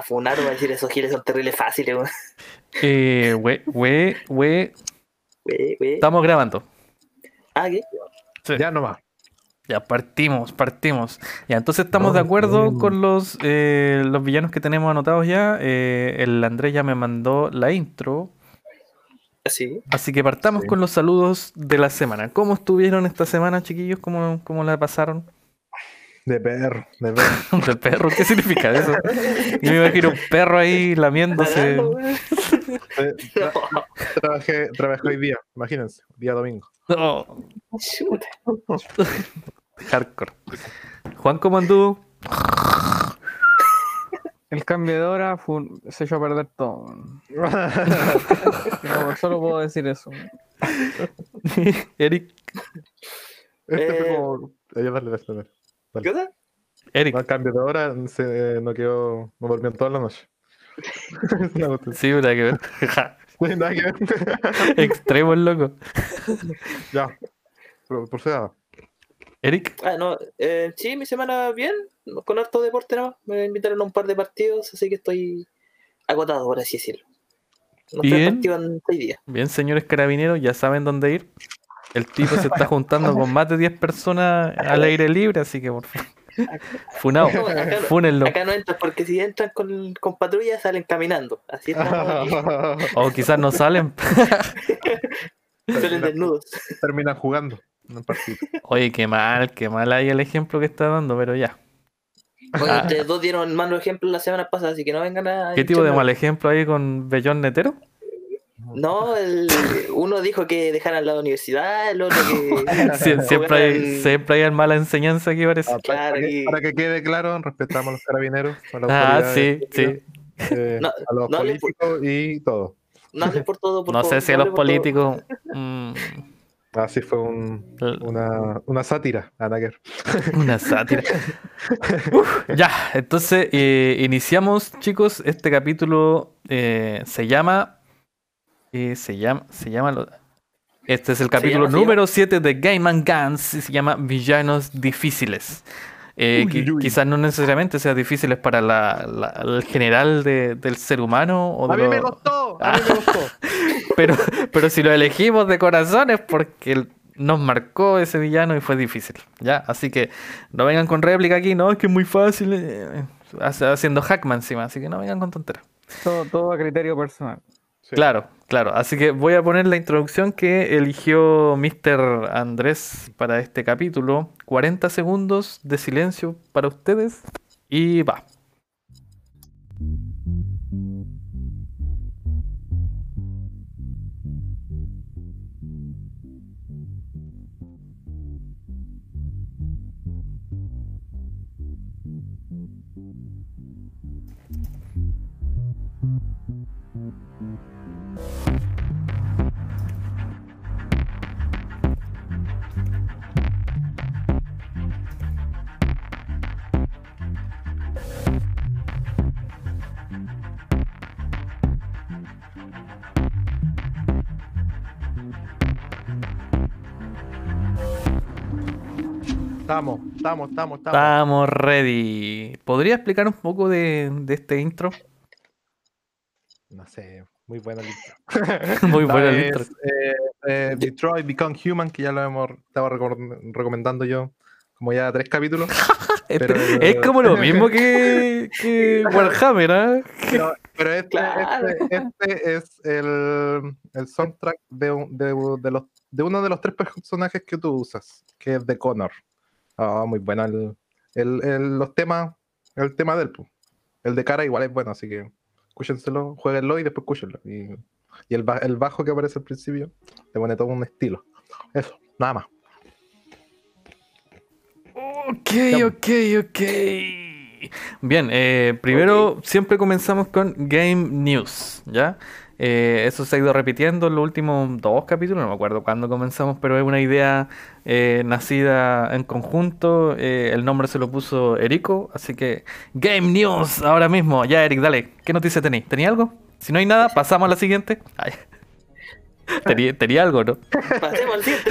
a funar o va a decir esos giles son terribles fáciles, weón. Eh, we, we, we, Wey, wey. estamos grabando. Ah, ¿qué? Sí. Ya nomás. Ya partimos, partimos. Ya, entonces estamos de acuerdo con los, eh, los villanos que tenemos anotados ya. Eh, el Andrés ya me mandó la intro. Sí. Así que partamos Sí. con los saludos de la semana. ¿Cómo estuvieron esta semana, chiquillos? ¿Cómo, cómo la pasaron? De perro, de perro. ¿Del perro? ¿Qué significa eso? Yo me imagino un perro ahí lamiéndose. Tra- trabajé, trabajé hoy día, imagínense, día domingo. Oh, hardcore. Juan, ¿cómo anduvo? El cambio de hora fue se echó a perder todo. No, solo puedo decir eso. Eric, Este fue Eh, como. dale, dale, ¿Qué onda? Eric. No, cambio de hora, se, no quedó. No durmió toda la noche. Es una cuestión. Sí, nada que ver. Sí, nada que ver. Extremo el loco. ya. Pro- Proceda. Eric, Ah, no. Eh, sí, mi semana bien. Con harto deporte nada más. Me invitaron a un par de partidos, así que estoy agotado, por así decirlo. Bien. partidos en seis días. bien, señores carabineros, ya saben dónde ir. El tipo se está juntando con más de 10 personas al aire libre, así que por favor. Funado, acá, fúnenlo. acá no entran porque si entran con, con patrulla salen caminando. Así estamos. aquí. O quizás no salen. Salen desnudos. Terminan jugando en un partido. Oye, qué mal, qué mal ahí el ejemplo que está dando, pero ya. Oye, Ah. ustedes dos dieron malos ejemplos la semana pasada, así que no vengan a. ¿Qué tipo de mal ejemplo ahí con Bellón Netero? No, el, uno dijo que dejaran la universidad, el otro que. Sie- siempre, hay, siempre hay mala enseñanza aquí, parece. Ah, para, Claro, para que, y- para que quede claro, respetamos a los carabineros, a Ah, sí, sí. eh, No, a los no políticos y todo. No por todo, por No sé si a los por políticos. mm, Así fue un, una, una sátira, Anaker. Una sátira. Uf, ya, entonces eh, iniciamos, chicos. Este capítulo eh, se llama. Eh, se llama. Se llama. lo- este es el capítulo llama, número 7 de Game and Guns y se llama Villanos Difíciles. Eh, Uy, uy. Quizás no necesariamente sean difíciles para la, la- el general de- del ser humano. O de A mí me costó, a mí me costó. pero, pero si lo elegimos de corazón es porque el- nos marcó ese villano y fue difícil. ¿ya? Así que no vengan con réplica aquí, no, es que es muy fácil. eh, haciendo hackman encima, así que no vengan con tonteras. Todo, todo a criterio personal. Sí. Claro, claro. Así que voy a poner la introducción que eligió Mr. Andrés para este capítulo. 40 segundos de silencio para ustedes y va. Estamos, estamos, estamos, estamos. Estamos ready. ¿Podría explicar un poco de, de este intro? No sé, muy buena lista. Muy Esta bueno el intro. eh, eh, Detroit Become Human, que ya lo hemos estado recom- recomendando yo como ya tres capítulos. Este- pero- es como lo mismo que, que Warhammer, ¿ah? Pero, pero este, Claro. este, este es el, el soundtrack de, un- de, de los, de uno de los tres personajes que tú usas, que es de Connor. Ah, muy bueno el, el- el- los temas, el tema del. El de cara igual es bueno, así que escúchenselo, jueguenlo y después escúchenlo. Y, y el, el bajo que aparece al principio le pone todo un estilo. Eso, nada más. Ok, ok, ok. Bien, eh, primero siempre comenzamos con Game News, ¿ya? Eh, eso se ha ido repitiendo en los últimos dos capítulos, no me acuerdo cuándo comenzamos, pero es una idea eh, nacida en conjunto. eh, el nombre se lo puso Erico, así que Game News ahora mismo. Ya, Eric, dale, ¿qué noticia tenéis? ¿Tenía algo? Si no hay nada, pasamos a la siguiente. Ay, Tenía, tenía algo, ¿no? Pasemos al siguiente.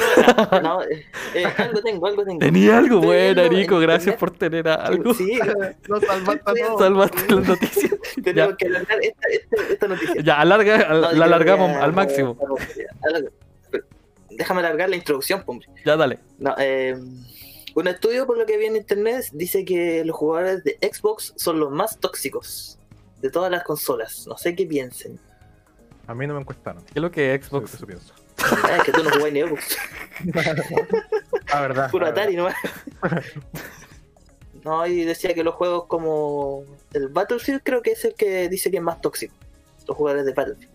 No, no, eh, eh, algo tengo, algo tengo. Tenía algo, viendo Nico. Gracias por tener algo. Sí, No salvaste todos. Salvaste las noticias. tenemos Ya. que alargar esta, esta, esta noticia. Ya, alarga, No, la alargamos que- al máximo. Déjame alargar la introducción, po, hombre. Ya, dale. No, eh, un estudio, por lo que vi en internet, dice que los jugadores de Xbox son los más tóxicos de todas las consolas. No sé qué piensen. A mí no me encuestaron. ¿Qué es lo que es Xbox? eso pienso. Ah, es que tú no jugás ni Xbox, Ah, verdad. puro ah, Atari nomás. No, y decía que los juegos como el Battlefield creo que es el que dice que es más tóxico. Los jugadores de Battlefield.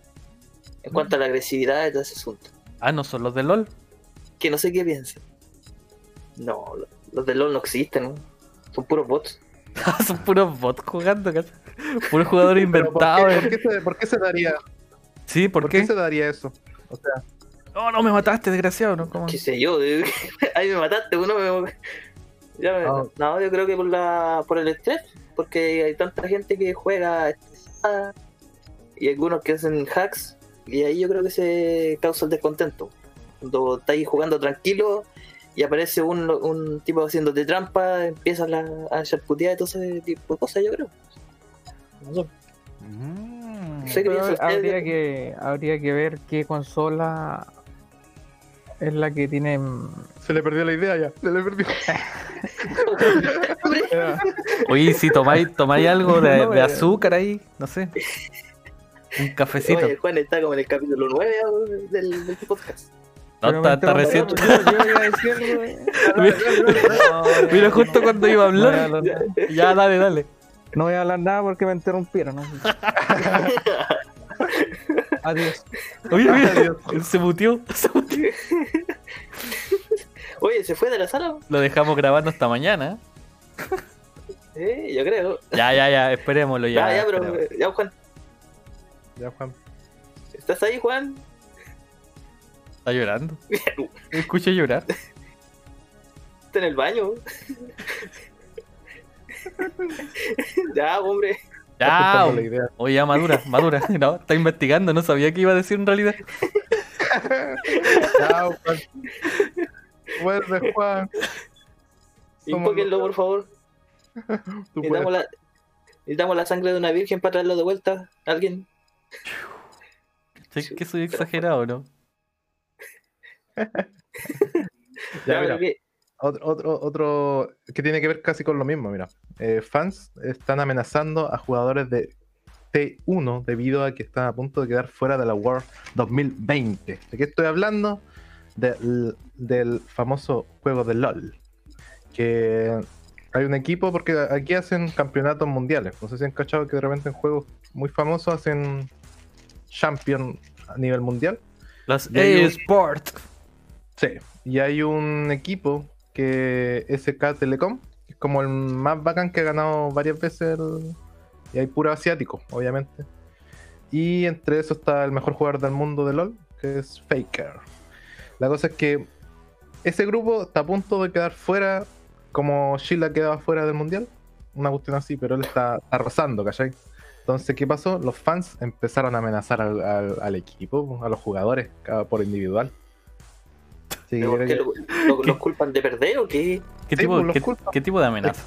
En cuanto a la agresividad y todo ese asunto. Ah, no son los de LOL. Que no sé qué piensan. No, lo- los de LoL no existen, ¿no? Son puros bots. son puros bots jugando. Puros jugadores Pero ¿por inventados. qué, eh. por qué se, por qué se daría, Sí, ¿por, ¿por qué? qué se daría eso? O sea, No, no me mataste, desgraciado, ¿no? ¿Cómo? qué sé yo, ahí me mataste, uno me... Ya me- Ah. No, yo creo que por la por el estrés, porque hay tanta gente que juega estresada y algunos que hacen hacks y ahí yo creo que se causa el descontento. Cuando estáis jugando tranquilo y aparece un, un tipo haciéndote trampa, empiezas la, a charputear y todo ese tipo de cosas, yo creo. No sé. mm, No sé qué Pero usted de- habría que, habría que ver qué consola es la que tiene. se le perdió la idea ya. Se le perdió. Oye, si tomáis, tomáis algo de, No, de eh. azúcar ahí, no sé. Un cafecito. Oye, Juan está como en el capítulo 9 del, del podcast. No, está, está recién. Mira, justo cuando iba a hablar. Ya, dale, dale. No voy a hablar nada porque me interrumpieron. ¿no? Adiós. Oye, mira, se mutió. se mutió. Oye, ¿se fue de la sala? Lo dejamos grabando hasta mañana. Sí, yo creo. Ya, ya, ya, esperémoslo ya. Ya, ya, pero esperemos. ya, Juan. Ya, Juan. ¿Estás ahí, Juan? Está llorando. Escucho llorar. Está en el baño. ya, hombre. Ya, Está la idea. oye, ya madura, madura. No, está investigando, no sabía qué iba a decir en realidad. Ya, Juan. Vuelve, Juan. Somos Infóquenlo, por favor. Necesitamos la, necesitamos la sangre de una virgen para traerlo de vuelta. ¿Alguien? Sé que soy exagerado, ¿no? Ya, Ya, mira. Otro, otro, otro que tiene que ver casi con lo mismo, mira. Eh, fans están amenazando a jugadores de T1 debido a que están a punto de quedar fuera de la World 2020. ¿De qué estoy hablando? Del, del famoso juego de LOL. Que hay un equipo, porque aquí hacen campeonatos mundiales. No sé si han cachado que de repente en juegos muy famosos hacen champion a nivel mundial. Las eSport. Sí, y hay un equipo que SK Telecom, que es como el más bacán que ha ganado varias veces y hay puro asiático, obviamente. Y entre eso está el mejor jugador del mundo de LOL, que es Faker. La cosa es que ese grupo está a punto de quedar fuera, como Sheila quedaba fuera del mundial, una cuestión así, pero él está arrasando, ¿cachai? Entonces, ¿qué pasó? Los fans empezaron a amenazar al, al- al equipo, a los jugadores, por individual. Así que ¿Pero por creo qué que- lo- lo- ¿Los culpan de perder o qué? ¿Qué, Sí, tipo, pues, qué, tipo de amenaza?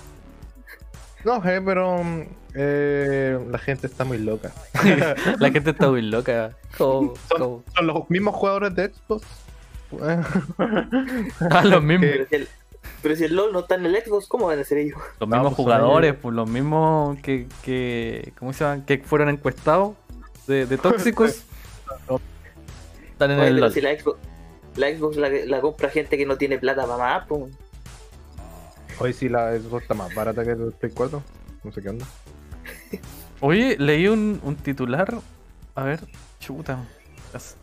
No sé, pero mm, eh, la gente está muy loca. La gente está muy loca. Son- Son los mismos jugadores de Xbox. Ah, los mismos. Pero si, el, pero si el LOL no está en el Xbox, ¿cómo van a ser ellos? Los No, mismos pues son jugadores, pues los mismos que, que ¿cómo se llaman? Que fueron encuestados de, de tóxicos. Están en Oye, el pero LOL. si la Xbox, la, Xbox la, la compra gente que no tiene plata para más, pues. Hoy sí la Xbox está más barata que el Play 4. No sé qué onda. Oye, leí un, un titular. A ver, chuta.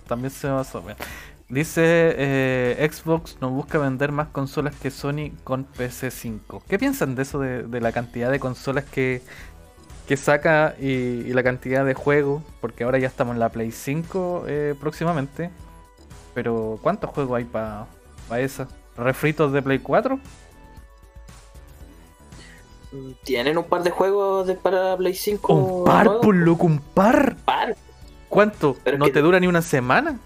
También se me pasó. mira. Dice eh, Xbox no busca vender más consolas que Sony con PC5. ¿Qué piensan de eso de, de la cantidad de consolas que, que saca y, y la cantidad de juegos? Porque ahora ya estamos en la Play 5 eh, próximamente. Pero ¿cuántos juegos hay para esa? ¿Refritos de Play 4? Mm, Tienen un par de juegos de, para Play 5. Un par, nuevos, por loco, un par. par. ¿Cuánto? Pero ¿No que- te dura ni una semana?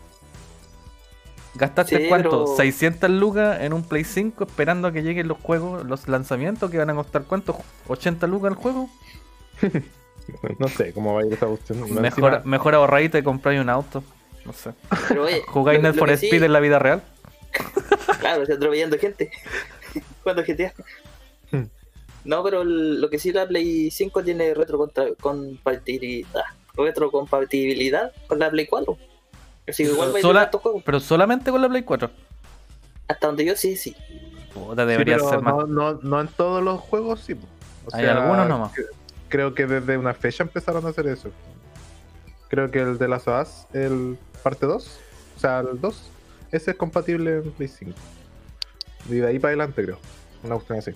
Gastaste Sí, cuánto? pero- 600 lucas en un Play 5 esperando a que lleguen los juegos, los lanzamientos que van a costar cuánto? 80 lucas el juego. No sé cómo va a ir esa cuestión. Mejor, mejor ahorradita y compráis un auto. No sé. Pero oye, ¿Jugáis lo for Speed sí- en la vida real? Claro, se atropellando gente. Cuando GTA. Hmm. No, pero el- lo que sí la Play 5 tiene retrocompatibilidad. Retrocompatibilidad con la Play 4. Así que igual va a Sola- ir estos juegos. Pero solamente con la Play 4. Hasta donde yo sí, sí. Puta, debería ser más. no, no, no en todos los juegos, sí. O Hay algunos nomás. cre- Creo que desde una fecha empezaron a hacer eso. Creo que el de las OAS, el parte 2, o sea, el 2, ese es compatible en Play 5. Y de ahí para adelante, creo. Una cuestión así.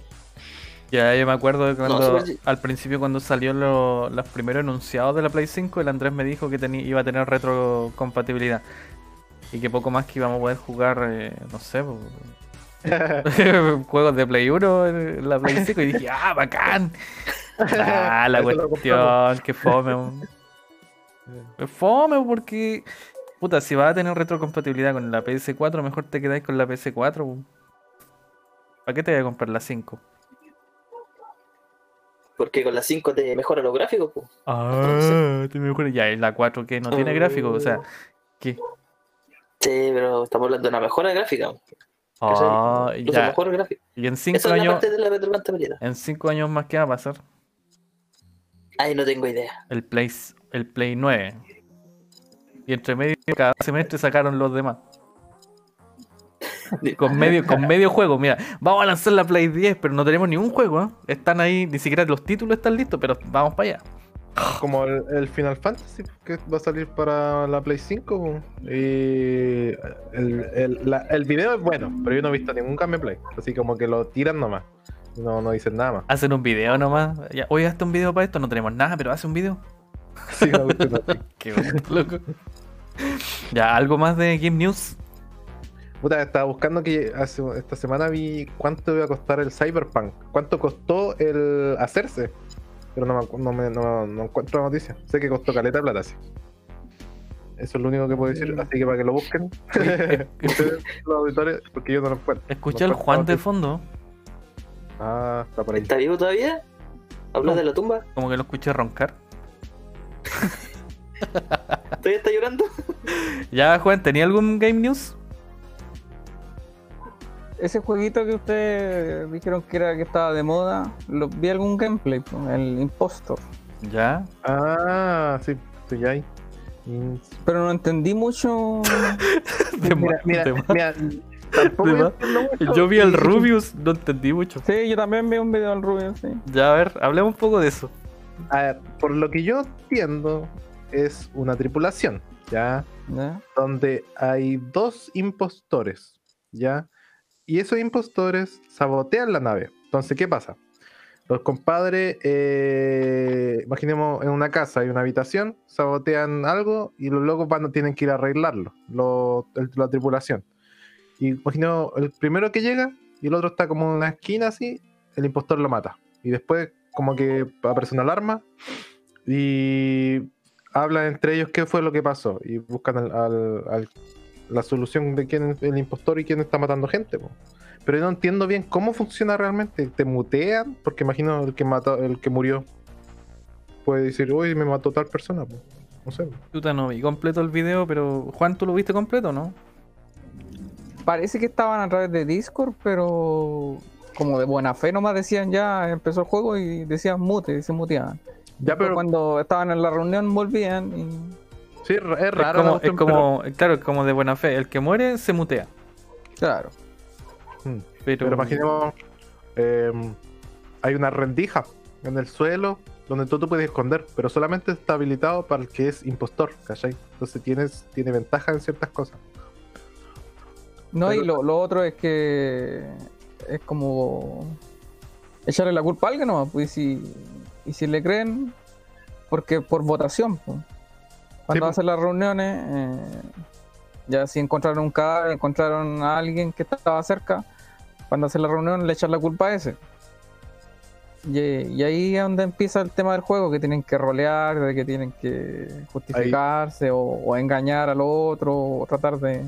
Ya, yo me acuerdo de cuando, super- al principio cuando salió lo- los primeros enunciados de la Play 5, el Andrés me dijo que tenía, iba a tener retrocompatibilidad. Y que poco más que íbamos a poder jugar, eh, no sé, juegos de Play 1 en la Play 5 y dije, ah, bacán. Ah, la cuestión, que fome. Fome porque, puta, si vas a tener retrocompatibilidad con la PS4, mejor te quedáis con la PS4. weón. ¿Para qué te voy a comprar la 5? Porque con la 5 te mejora los gráficos. po. Ah, te mejora. Ya, y la 4 que no tiene Oh. gráfico, o sea, ¿qué? Sí, pero estamos hablando de una mejora gráfica. Ah, Incluso ya. mejor gráfico. Y en 5 Esa es la años, en 5 años más, ¿qué va a pasar? Ay, no tengo idea. El Play, el Play 9. Y entre medio, cada semestre sacaron los demás. Con medio, con medio juego, mira, vamos a lanzar la Play 10, pero no tenemos ningún juego, ¿eh? Están ahí, ni siquiera los títulos están listos, pero vamos para allá. Como el, el Final Fantasy que va a salir para la Play 5. Y el, el, la- el video es bueno, pero yo no he visto ningún gameplay. Así como que lo tiran nomás. No, no dicen nada más. Hacen un video nomás. Ya, Oye, hazte un video para esto, no tenemos nada, pero hace un video. Sí. Qué loco. Ya, algo más de Game News. Puta, estaba buscando que hace, esta semana vi cuánto iba a costar el Cyberpunk. Cuánto costó el hacerse. Pero no, me, no, me- no- no encuentro la noticia. Sé que costó caleta de plata, sí. Eso es lo único que puedo decir. Así que para que lo busquen. Ustedes, los auditores, porque yo no lo encuentro. Escucha No el Juan de fondo, Ah, está por ahí. ¿Está vivo todavía? ¿Habló No. de la tumba? como que lo escuché roncar. ¿Todavía está llorando? Ya, Juan, ¿tenía algún Game News? Ese jueguito que ustedes dijeron que era que estaba de moda, lo, vi algún gameplay, el Impostor. Ya. Ah, sí, estoy ahí. Mm, Pero no entendí mucho. De Mira, más, mira, mira, tampoco De yo mucho. Vi al Y- Rubius, no entendí mucho. Sí, yo también vi un video del Rubio, sí. Ya, a ver, hablemos un poco de eso. A ver, por lo que yo entiendo, es una tripulación, ¿ya? ¿Ya? Donde hay dos impostores, ¿ya? Y esos impostores sabotean la nave. Entonces, ¿qué pasa? Los compadres, eh, imaginemos en una casa hay una habitación, sabotean algo y los locos van, tienen que ir a arreglarlo, lo- el- la tripulación. Y imaginemos el primero que llega y el otro está como en una esquina así, el impostor lo mata. Y después, como que aparece una alarma y hablan entre ellos qué fue lo que pasó y buscan al- al- al- la solución de quién es el impostor y quién está matando gente. po. Pero yo no entiendo bien cómo funciona realmente. ¿Te mutean? Porque imagino el que mató, el que murió puede decir, uy, me mató tal persona. po". No sé. Puta, no vi completo el video, pero Juan, ¿tú lo viste completo no? Parece que estaban a través de Discord, pero como de buena fe nomás decían ya, empezó el juego y decían mute, y se muteaban. Ya, pero Cuando estaban en la reunión volvían y... sí, es Es raro. la como, es como, claro, es como de buena fe. El que muere se mutea. Claro. pero, mm, Pero, pero imaginemos, em, hay una rendija en el suelo donde tú te puedes esconder, pero solamente está habilitado para el que es impostor, ¿cachai? Entonces tienes, tiene ventaja en ciertas cosas. No, Pero- y lo, lo otro es que es como echarle la culpa a alguien nomás, pues, y si, y si le creen, porque por votación, pues. Cuando pues. hacen las reuniones, eh, ya si encontraron un cadáver, encontraron a alguien que estaba cerca, cuando hacen la reunión le echan la culpa a ese. Y, y ahí es donde empieza el tema del juego, que tienen que rolear, de que tienen que justificarse o, o engañar al otro, o tratar de...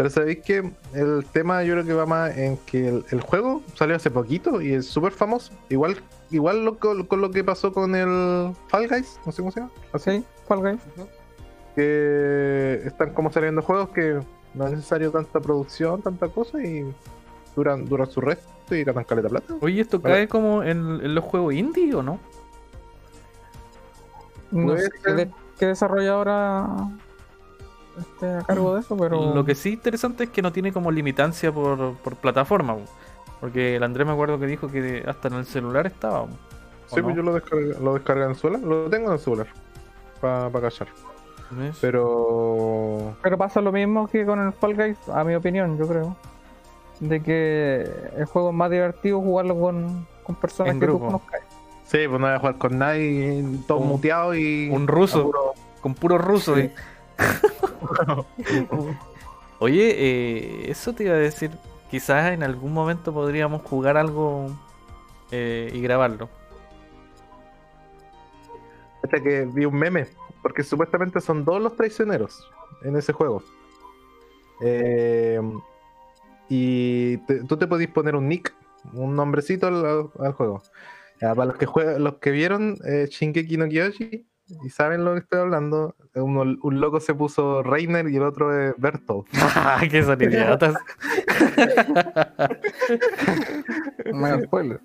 Pero sabéis que el tema yo creo que va más en que el, el juego salió hace poquito y es súper famoso. Igual, igual lo, con, con lo que pasó con el Fall Guys, no sé cómo se llama. Así, Sí, Fall Guys. que están como saliendo juegos que no es necesario tanta producción, tanta cosa y duran, duran su resto y gastan caleta plata. Oye, ¿esto Vale. cae como en, en los juegos indie o no? No sé qué, de- qué desarrolladora esté a cargo de eso, pero. Lo que sí interesante es que no tiene como limitancia por, por plataforma. po. Porque el Andrés me acuerdo que dijo que hasta en el celular estaba. po. ¿O Sí, no? pues yo lo descargué, lo descargué en el celular, lo tengo en el celular para callar. ¿Ves? Pero Pero pasa lo mismo que con el Fall Guys, a mi opinión, yo creo. De que el juego es más divertido jugarlo con, con personas En que grupo. tú conozcas. sí, pues no voy a jugar con nadie, todo Un- muteado y. un ruso. puro- Con puro ruso. Sí. Oye, eh, eso te iba a decir. Quizás en algún momento podríamos jugar algo eh, y grabarlo. Hasta que vi un meme, porque supuestamente son todos los traicioneros en ese juego. Eh, y tú te podís poner un nick, un nombrecito al, juego. Para los que los que vieron eh, no Kyoji y saben lo que estoy hablando, uno- un loco se puso Reiner y el otro es Bertolt. que son idiotas.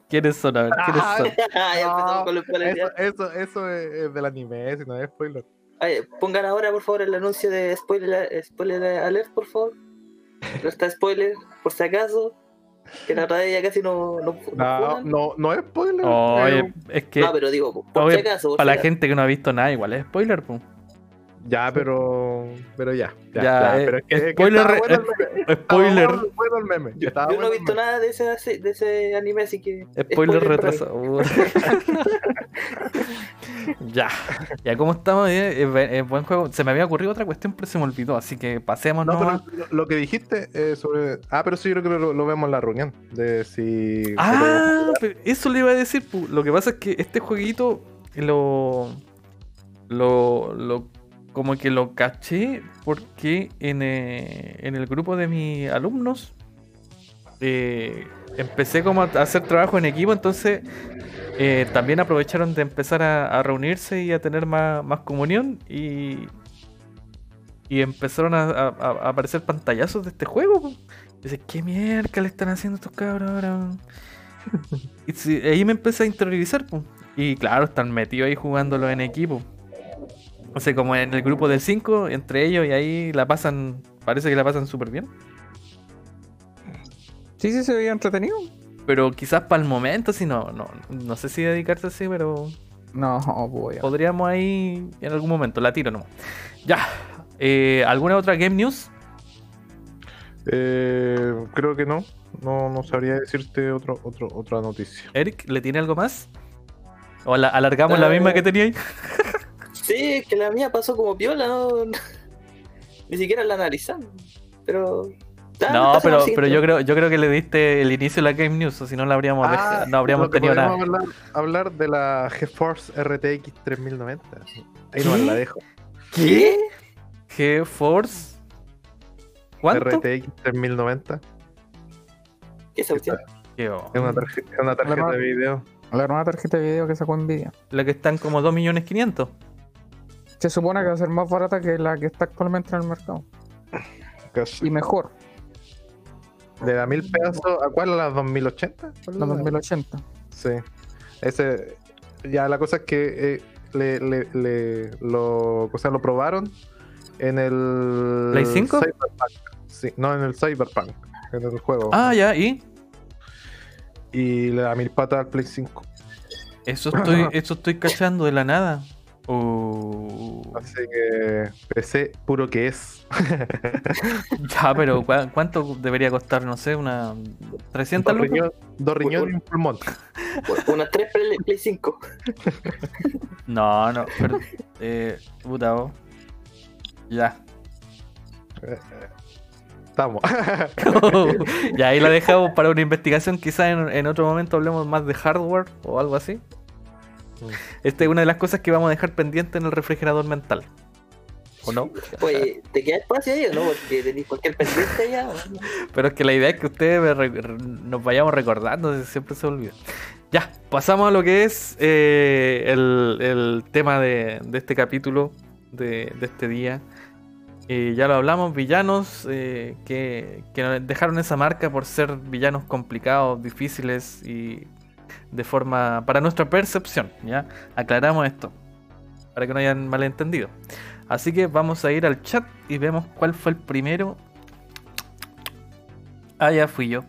¿Quiénes son? A ver, ¿quiénes Ah, son? con los Eso, eso, eso es, del anime, si no es spoiler. Oye, pongan ahora, por favor, el anuncio de spoiler, spoiler alert, por favor. No está spoiler, por si acaso. Que la vez ya casi no. no, no No, no, no es spoiler. Oye, es que No, pero digo, por Oye, si acaso. por para si la acaso. gente que no ha visto nada, igual es spoiler, po. Ya, pero. Pero ya. Ya, Ya, ya, eh, pero es que, spoiler, bueno el eh, Spoiler, bueno- bueno el meme. Yo, no he visto nada de ese, de ese anime, así que. spoiler retrasado. ya, ya como estamos, eh, es buen juego. Se me había ocurrido otra cuestión, pero se me olvidó, así que pasemos No, pero lo, lo que dijiste eh, sobre. Ah, pero sí, yo creo que lo, lo vemos en la reunión. De si. si Ah, pero eso le iba a decir. pu. Lo que pasa es que este jueguito lo. Lo. lo como que lo caché porque en, eh, en el grupo de mis alumnos eh, empecé como a hacer trabajo en equipo, entonces eh, también aprovecharon de empezar a, a reunirse y a tener más, más comunión y, y empezaron a, a- a aparecer pantallazos de este juego. po. Dice, ¿qué mierda le están haciendo estos cabros ahora? y ahí me empecé a interiorizar. po. Y claro, están metidos ahí jugándolo en equipo. O sea, como en el grupo de 5, entre ellos, y ahí la pasan, parece que la pasan súper bien. Sí, sí, se veía entretenido. Pero quizás para el momento, si no, no, no sé si dedicarse así, pero No, voy a. podríamos ahí en algún momento, la tiro nomás. Ya, eh, ¿alguna otra game news? Eh, creo que no. No, no sabría decirte otro, otro, otra noticia. Eric, ¿le tiene algo más? ¿O la- alargamos la Eh, misma que tenía ahí? Sí, es que la mía pasó como piola, ¿no? Ni siquiera la analizamos. Pero. Ah, No, pero, pero yo creo, yo creo que le diste el inicio de la game news, o si no la habríamos dejado- no habríamos Ah, tenido nada. podemos Hablar, hablar de la GeForce RTX 3090. Ahí no la dejo. ¿Qué? GeForce. ¿Cuánto? RTX 3090. ¿Qué es oh. Es una, tarje- es una tarjeta de video. La nueva tarjeta de video que sacó Nvidia. La que están como 2 millones 500. Se supone que va a ser más barata que la que está actualmente en el mercado. Casi. Y mejor, ¿Le da mil pesos a cuál? ¿A las 2080? ¿Cuál es la la- 2080. Sí. Ese. Ya la cosa es que eh, le, le, le- lo, o sea, lo probaron en el. ¿Play 5? Cyberpunk. Sí, no, en el Cyberpunk. En el juego. Ah, ya, y Y le da mil patas al Play 5. eso estoy, eso estoy cachando de la nada. Uh, Así que. PC puro que es. ya, pero ¿cu- ¿cuánto debería costar? No sé, una 300 dos lucas? riñones dos riñones y un pulmón. Unas 3 Play, Play 5. No, no, pero, eh, puta, oh. Ya. Estamos. ya ahí la dejamos para una investigación. Quizás en, en otro momento hablemos más de hardware o algo así. Mm. Esta es una de las cosas que vamos a dejar pendiente en el refrigerador mental. ¿O no? Oye, ¿te queda espacio ahí no? Porque tenéis cualquier pendiente allá. ¿o no? Pero es que la idea es que ustedes me re- re- nos vayamos recordando, siempre se olvida. Ya, pasamos a lo que es eh, el, el tema de, de este capítulo, de, de este día. Eh, ya lo hablamos, villanos eh, que, que dejaron esa marca por ser villanos complicados, difíciles y de forma para nuestra percepción. Ya aclaramos esto para que no hayan malentendido. Así que vamos a ir al chat y vemos cuál fue el primero. Ah, ya fui yo.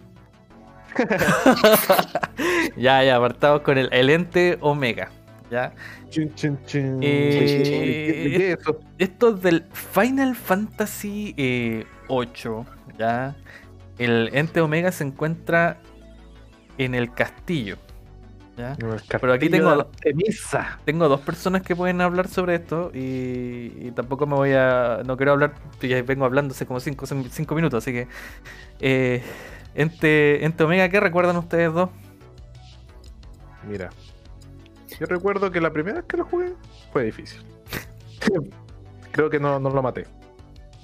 ya, ya, apartamos con el, el ente Omega. Ya. Chin, chin, chin. Eh, ¿De qué es eso? Esto es del Final Fantasy eh, 8. Ya. El ente Omega se encuentra en el castillo. ¿Ya? Pero aquí tengo-. Tengo dos personas que pueden hablar sobre esto y, y tampoco me voy a. No quiero hablar, ya vengo hablando hace como 5 cinco, minutos, así que. Eh, ente, ente Omega, ¿qué recuerdan ustedes dos? Mira. Yo recuerdo que la primera vez que lo jugué fue difícil. Creo que no, no lo maté.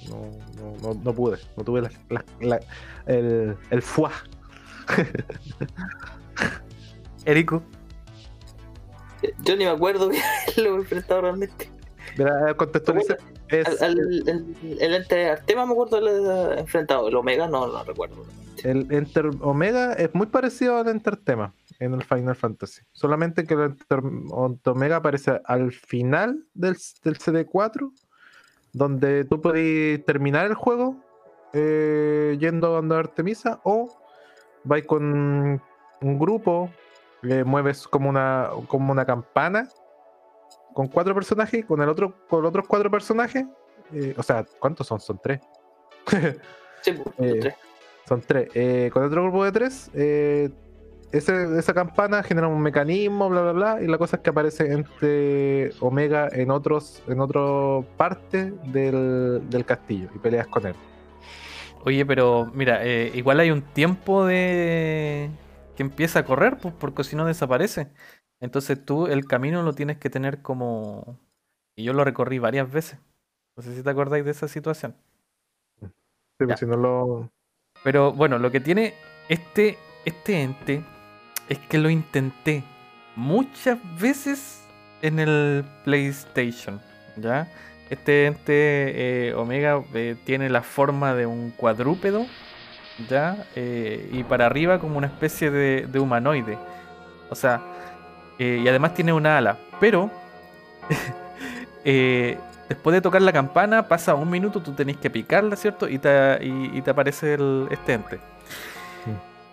No, no, no, no pude. No tuve la, la- la- el, el fuá. Erico. Yo ni me acuerdo que lo he enfrentado realmente. Mira, contextualiza. El, el ente Artema me acuerdo de enfrentado. El Omega no lo recuerdo. El Enter Omega es muy parecido al Enter Tema en el Final Fantasy. Solamente que el Enter Omega aparece al final del, del CD4, donde tú puedes terminar el juego eh, yendo a donde Artemisa o vais con un grupo, le mueves como una, como una campana con cuatro personajes y con el otro con otros cuatro personajes. eh, o sea, ¿cuántos son? Son tres. Sí, pues, Eh, los tres. Son tres. Eh, con otro grupo de tres, eh, ese- esa campana genera un mecanismo, bla, bla, bla. Y la cosa es que aparece entre Omega en otros en otra parte del, del castillo y peleas con él. Oye, pero mira, eh, igual hay un tiempo de que empieza a correr, pues, porque si no desaparece. Entonces tú el camino lo tienes que tener como... Y yo lo recorrí varias veces. No sé si te acordáis de esa situación. Sí, pues, si no lo. Pero bueno, lo que tiene este, este ente es que lo intenté muchas veces en el PlayStation. ¿Ya? Este ente eh, Omega eh, tiene la forma de un cuadrúpedo. ¿Ya? Eh, y para arriba como una especie de, de humanoide. O sea, eh, y además tiene una ala. Pero eh, después de tocar la campana, pasa un minuto, tú tenés que picarla, ¿cierto? Y te, y, y te aparece el, este ente.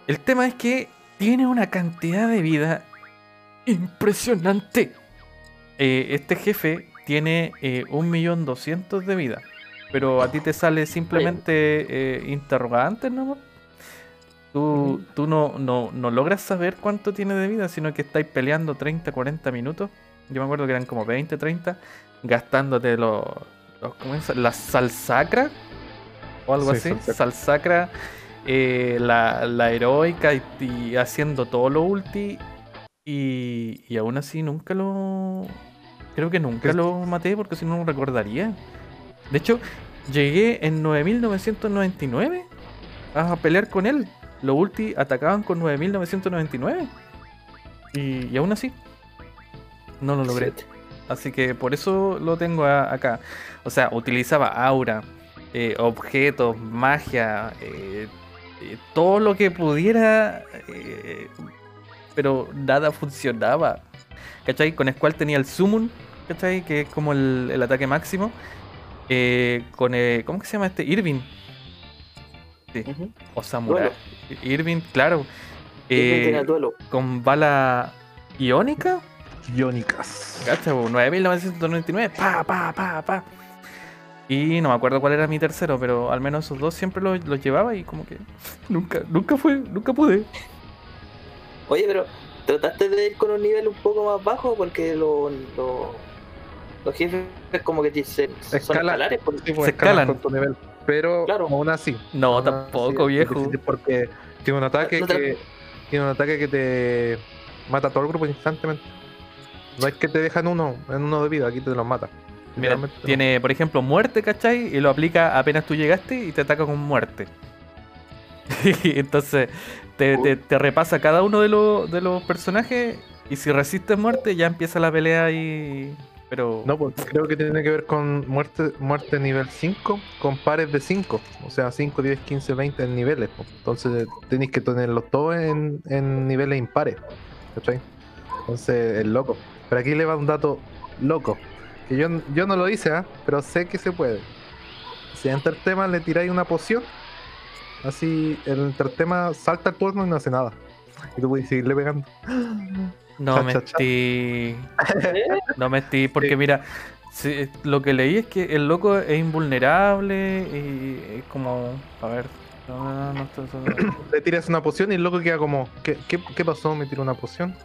El tema es que tiene una cantidad de vida impresionante. Este jefe tiene eh, 1.200.000 de vida. Pero a ti te sale simplemente eh, interrogantes, ¿no? Tú, tú no, no, no logras saber cuánto tiene de vida, sino que estáis peleando 30, 40 minutos. Yo me acuerdo que eran como 20, 30, gastándote los. los ¿Cómo es? La salsacra o algo Sí, así. salsacra. Eh, la, la heroica y, y haciendo todo lo ulti. Y, y aún así nunca lo. Creo que nunca lo maté porque si no lo recordaría. De hecho, llegué en 9999 a pelear con él. Los ulti atacaban con 9999. Y, y aún así, no lo logré. Así que por eso lo tengo a- acá. O sea, utilizaba aura, eh, objetos, magia, eh, eh, todo lo que pudiera, pero nada funcionaba. ¿Cachai? Con Squall tenía el Summon, ¿cachai? Que es como el, el ataque máximo. Eh, con, eh, ¿cómo que se llama este? Irving. Sí, Ujú. o Samurai. Duelo. Irving, claro. Irving Eh, tiene duelo. con bala iónica. Iónicas. Cacha, po, 9999, pa, pa, pa, pa. Y no me acuerdo cuál era mi tercero, pero al menos esos dos siempre los, los llevaba y como que nunca, nunca fue, nunca pude. Oye, pero trataste de ir con un nivel un poco más bajo porque lo- lo- los jefes como que dicen son Escala. escalares. porque- Sí, pues, Se escalan escalan. con tu nivel. Pero Claro. aún así. No, aún tampoco, así viejo. Porque tiene un ataque No que. Tiene un ataque que te mata a todo el grupo instantemente. No es que te dejan uno en uno de vida, aquí te los mata. Mira, no. tiene, por ejemplo, muerte, ¿cachai? Y lo aplica apenas tú llegaste y te ataca con muerte. Y Entonces, te, te- te repasa cada uno de, los- de los personajes y si resistes muerte ya empieza la pelea y... Pero... No, pues creo que tiene que ver con muerte muerte nivel 5 con pares de 5. O sea, 5, 10, 15, 20 en niveles. po. Entonces tenéis que tenerlos todos en, niveles impares. ¿Cachai? Entonces es loco. Pero aquí le va un dato loco. Que yo, yo no lo hice, ¿ah? pero sé que se puede. Si en tema le tiráis una poción, así el tema salta el turno y no hace nada. Y tú puedes seguirle pegando. No Cha, me cha. No me estoy... Porque mira, sí, lo que leí es que el loco es invulnerable y es como... A ver... No, no, no, Le tiras una poción y el loco queda como, ¿qué, qué, qué pasó? Me tiró una poción.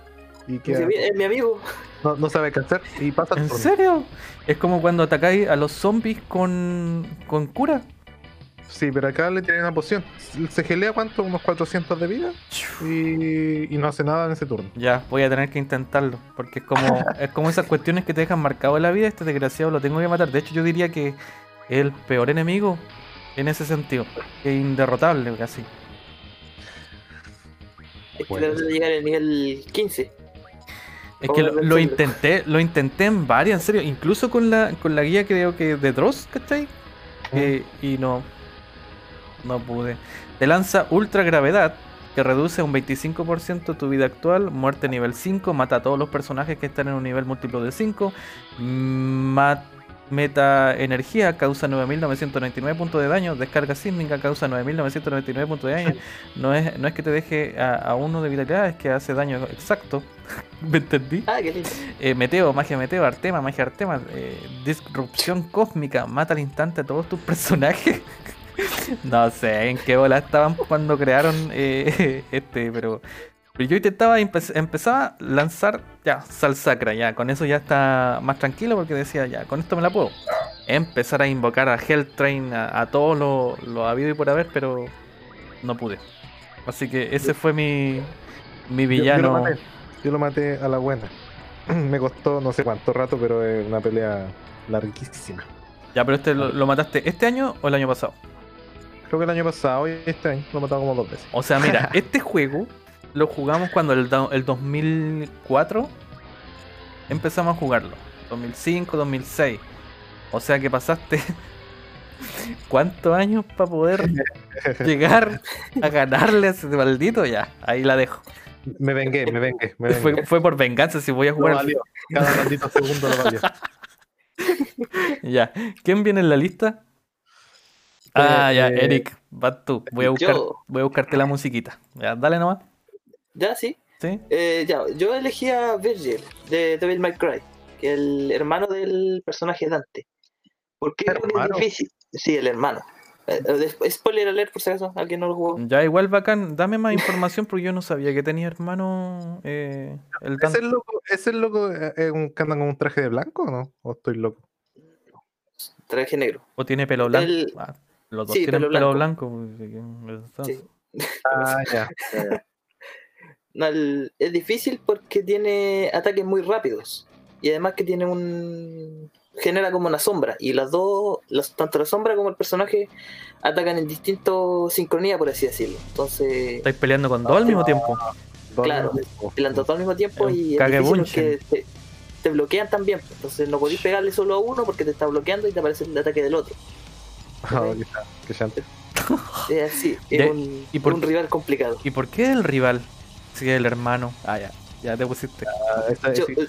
Y queda, Es mi amigo. no, no sabe qué hacer y pasa ¿En serio? Es como cuando atacáis a los zombies con, con cura. Sí, pero acá le tiran una poción. Se gelea cuánto? Unos 400 de vida y, y no hace nada en ese turno. Ya, voy a tener que intentarlo. Porque es como, es como esas cuestiones que te dejan marcado en la vida. Este desgraciado lo tengo que matar. De hecho, yo diría que es el peor enemigo en ese sentido. Es inderrotable casi. Es que de llegar al nivel 15. Es que lo, intenté, lo intenté en varias, en serio. Incluso con la, con la guía creo que de Dross, ¿cachai? Eh, y no. No pude. Te lanza ultra gravedad, que reduce un 25% tu vida actual, muerte nivel 5, mata a todos los personajes que están en un nivel múltiplo de 5. ma- Meta energía causa 9.999 puntos de daño. Descarga sísmica causa 9.999 puntos de daño. No es, no es que te deje a, a uno de vitalidad, es que hace daño exacto. ¿Me entendí? Ah, qué lindo. Eh, meteo, magia meteo, artema, magia artema, eh, disrupción cósmica, mata al instante a todos tus personajes. no sé en qué bola estaban cuando crearon eh, este, pero, pero yo intentaba, empe- empezaba a lanzar ya, sal sacra, ya, con eso ya está más tranquilo porque decía, ya, con esto me la puedo. Empezar a invocar a Helltrain, a, a todo lo, lo habido y por haber, pero no pude. Así que ese fue mi, mi Yo- Yo, villano. lo maté. Yo lo maté a la buena. Me costó no sé cuánto rato, pero es una pelea larguísima. Ya, pero este lo, lo mataste este año o el año pasado. Creo que el año pasado y este año lo he matado como dos veces. O sea, mira, este juego lo jugamos cuando el, el 2004 empezamos a jugarlo. 2005, 2006. O sea que pasaste cuántos años para poder llegar a ganarle a ese maldito. Ya, ahí la dejo. Me vengué, me vengué, me vengué. Fue, fue por venganza si voy a Lo jugar. al- valió. Cada maldito segundo lo valió. Ya, ¿quién viene en la lista? Ah, ya, Eh, Eric, vas tú. Voy a, buscar, yo. voy a buscarte la musiquita. Ya, dale nomás. Ya, sí. ¿Sí? Eh, ya, yo elegí a Virgil de Devil May Cry, que el hermano del personaje Dante. ¿Por qué? Porque es difícil. Sí, el hermano. Eh, eh, spoiler alert por si acaso, alguien no lo jugó. Ya, igual bacán, dame más información porque yo no sabía que tenía hermano eh, el ¿Es Dante. el loco, es el loco eh, un- que anda con un traje de blanco o no? ¿O estoy loco? Traje negro. ¿O tiene pelo blanco? El- Ah, los dos sí, tienen pelo pelo blanco. blanco. pues, Sí. Ah, ya. No, el- es difícil porque tiene ataques muy rápidos. Y además que tiene un. genera como una sombra. Y las dos, las, tanto la sombra como el personaje, atacan en distinto sincronía, por así decirlo. Entonces, Estáis peleando con dos al mismo tiempo. Claro. peleando todo al mismo tiempo y es difícil porque te, te bloquean también. Entonces no podéis pegarle solo a uno porque te está bloqueando y te aparece el ataque del otro. Ah, cha- qué chante. Es Ya, un, ¿y por un qué? rival complicado. ¿Y por qué el rival? Si es el hermano. Ah, ya. Ya te pusiste. Ah, Yo, sí, eh,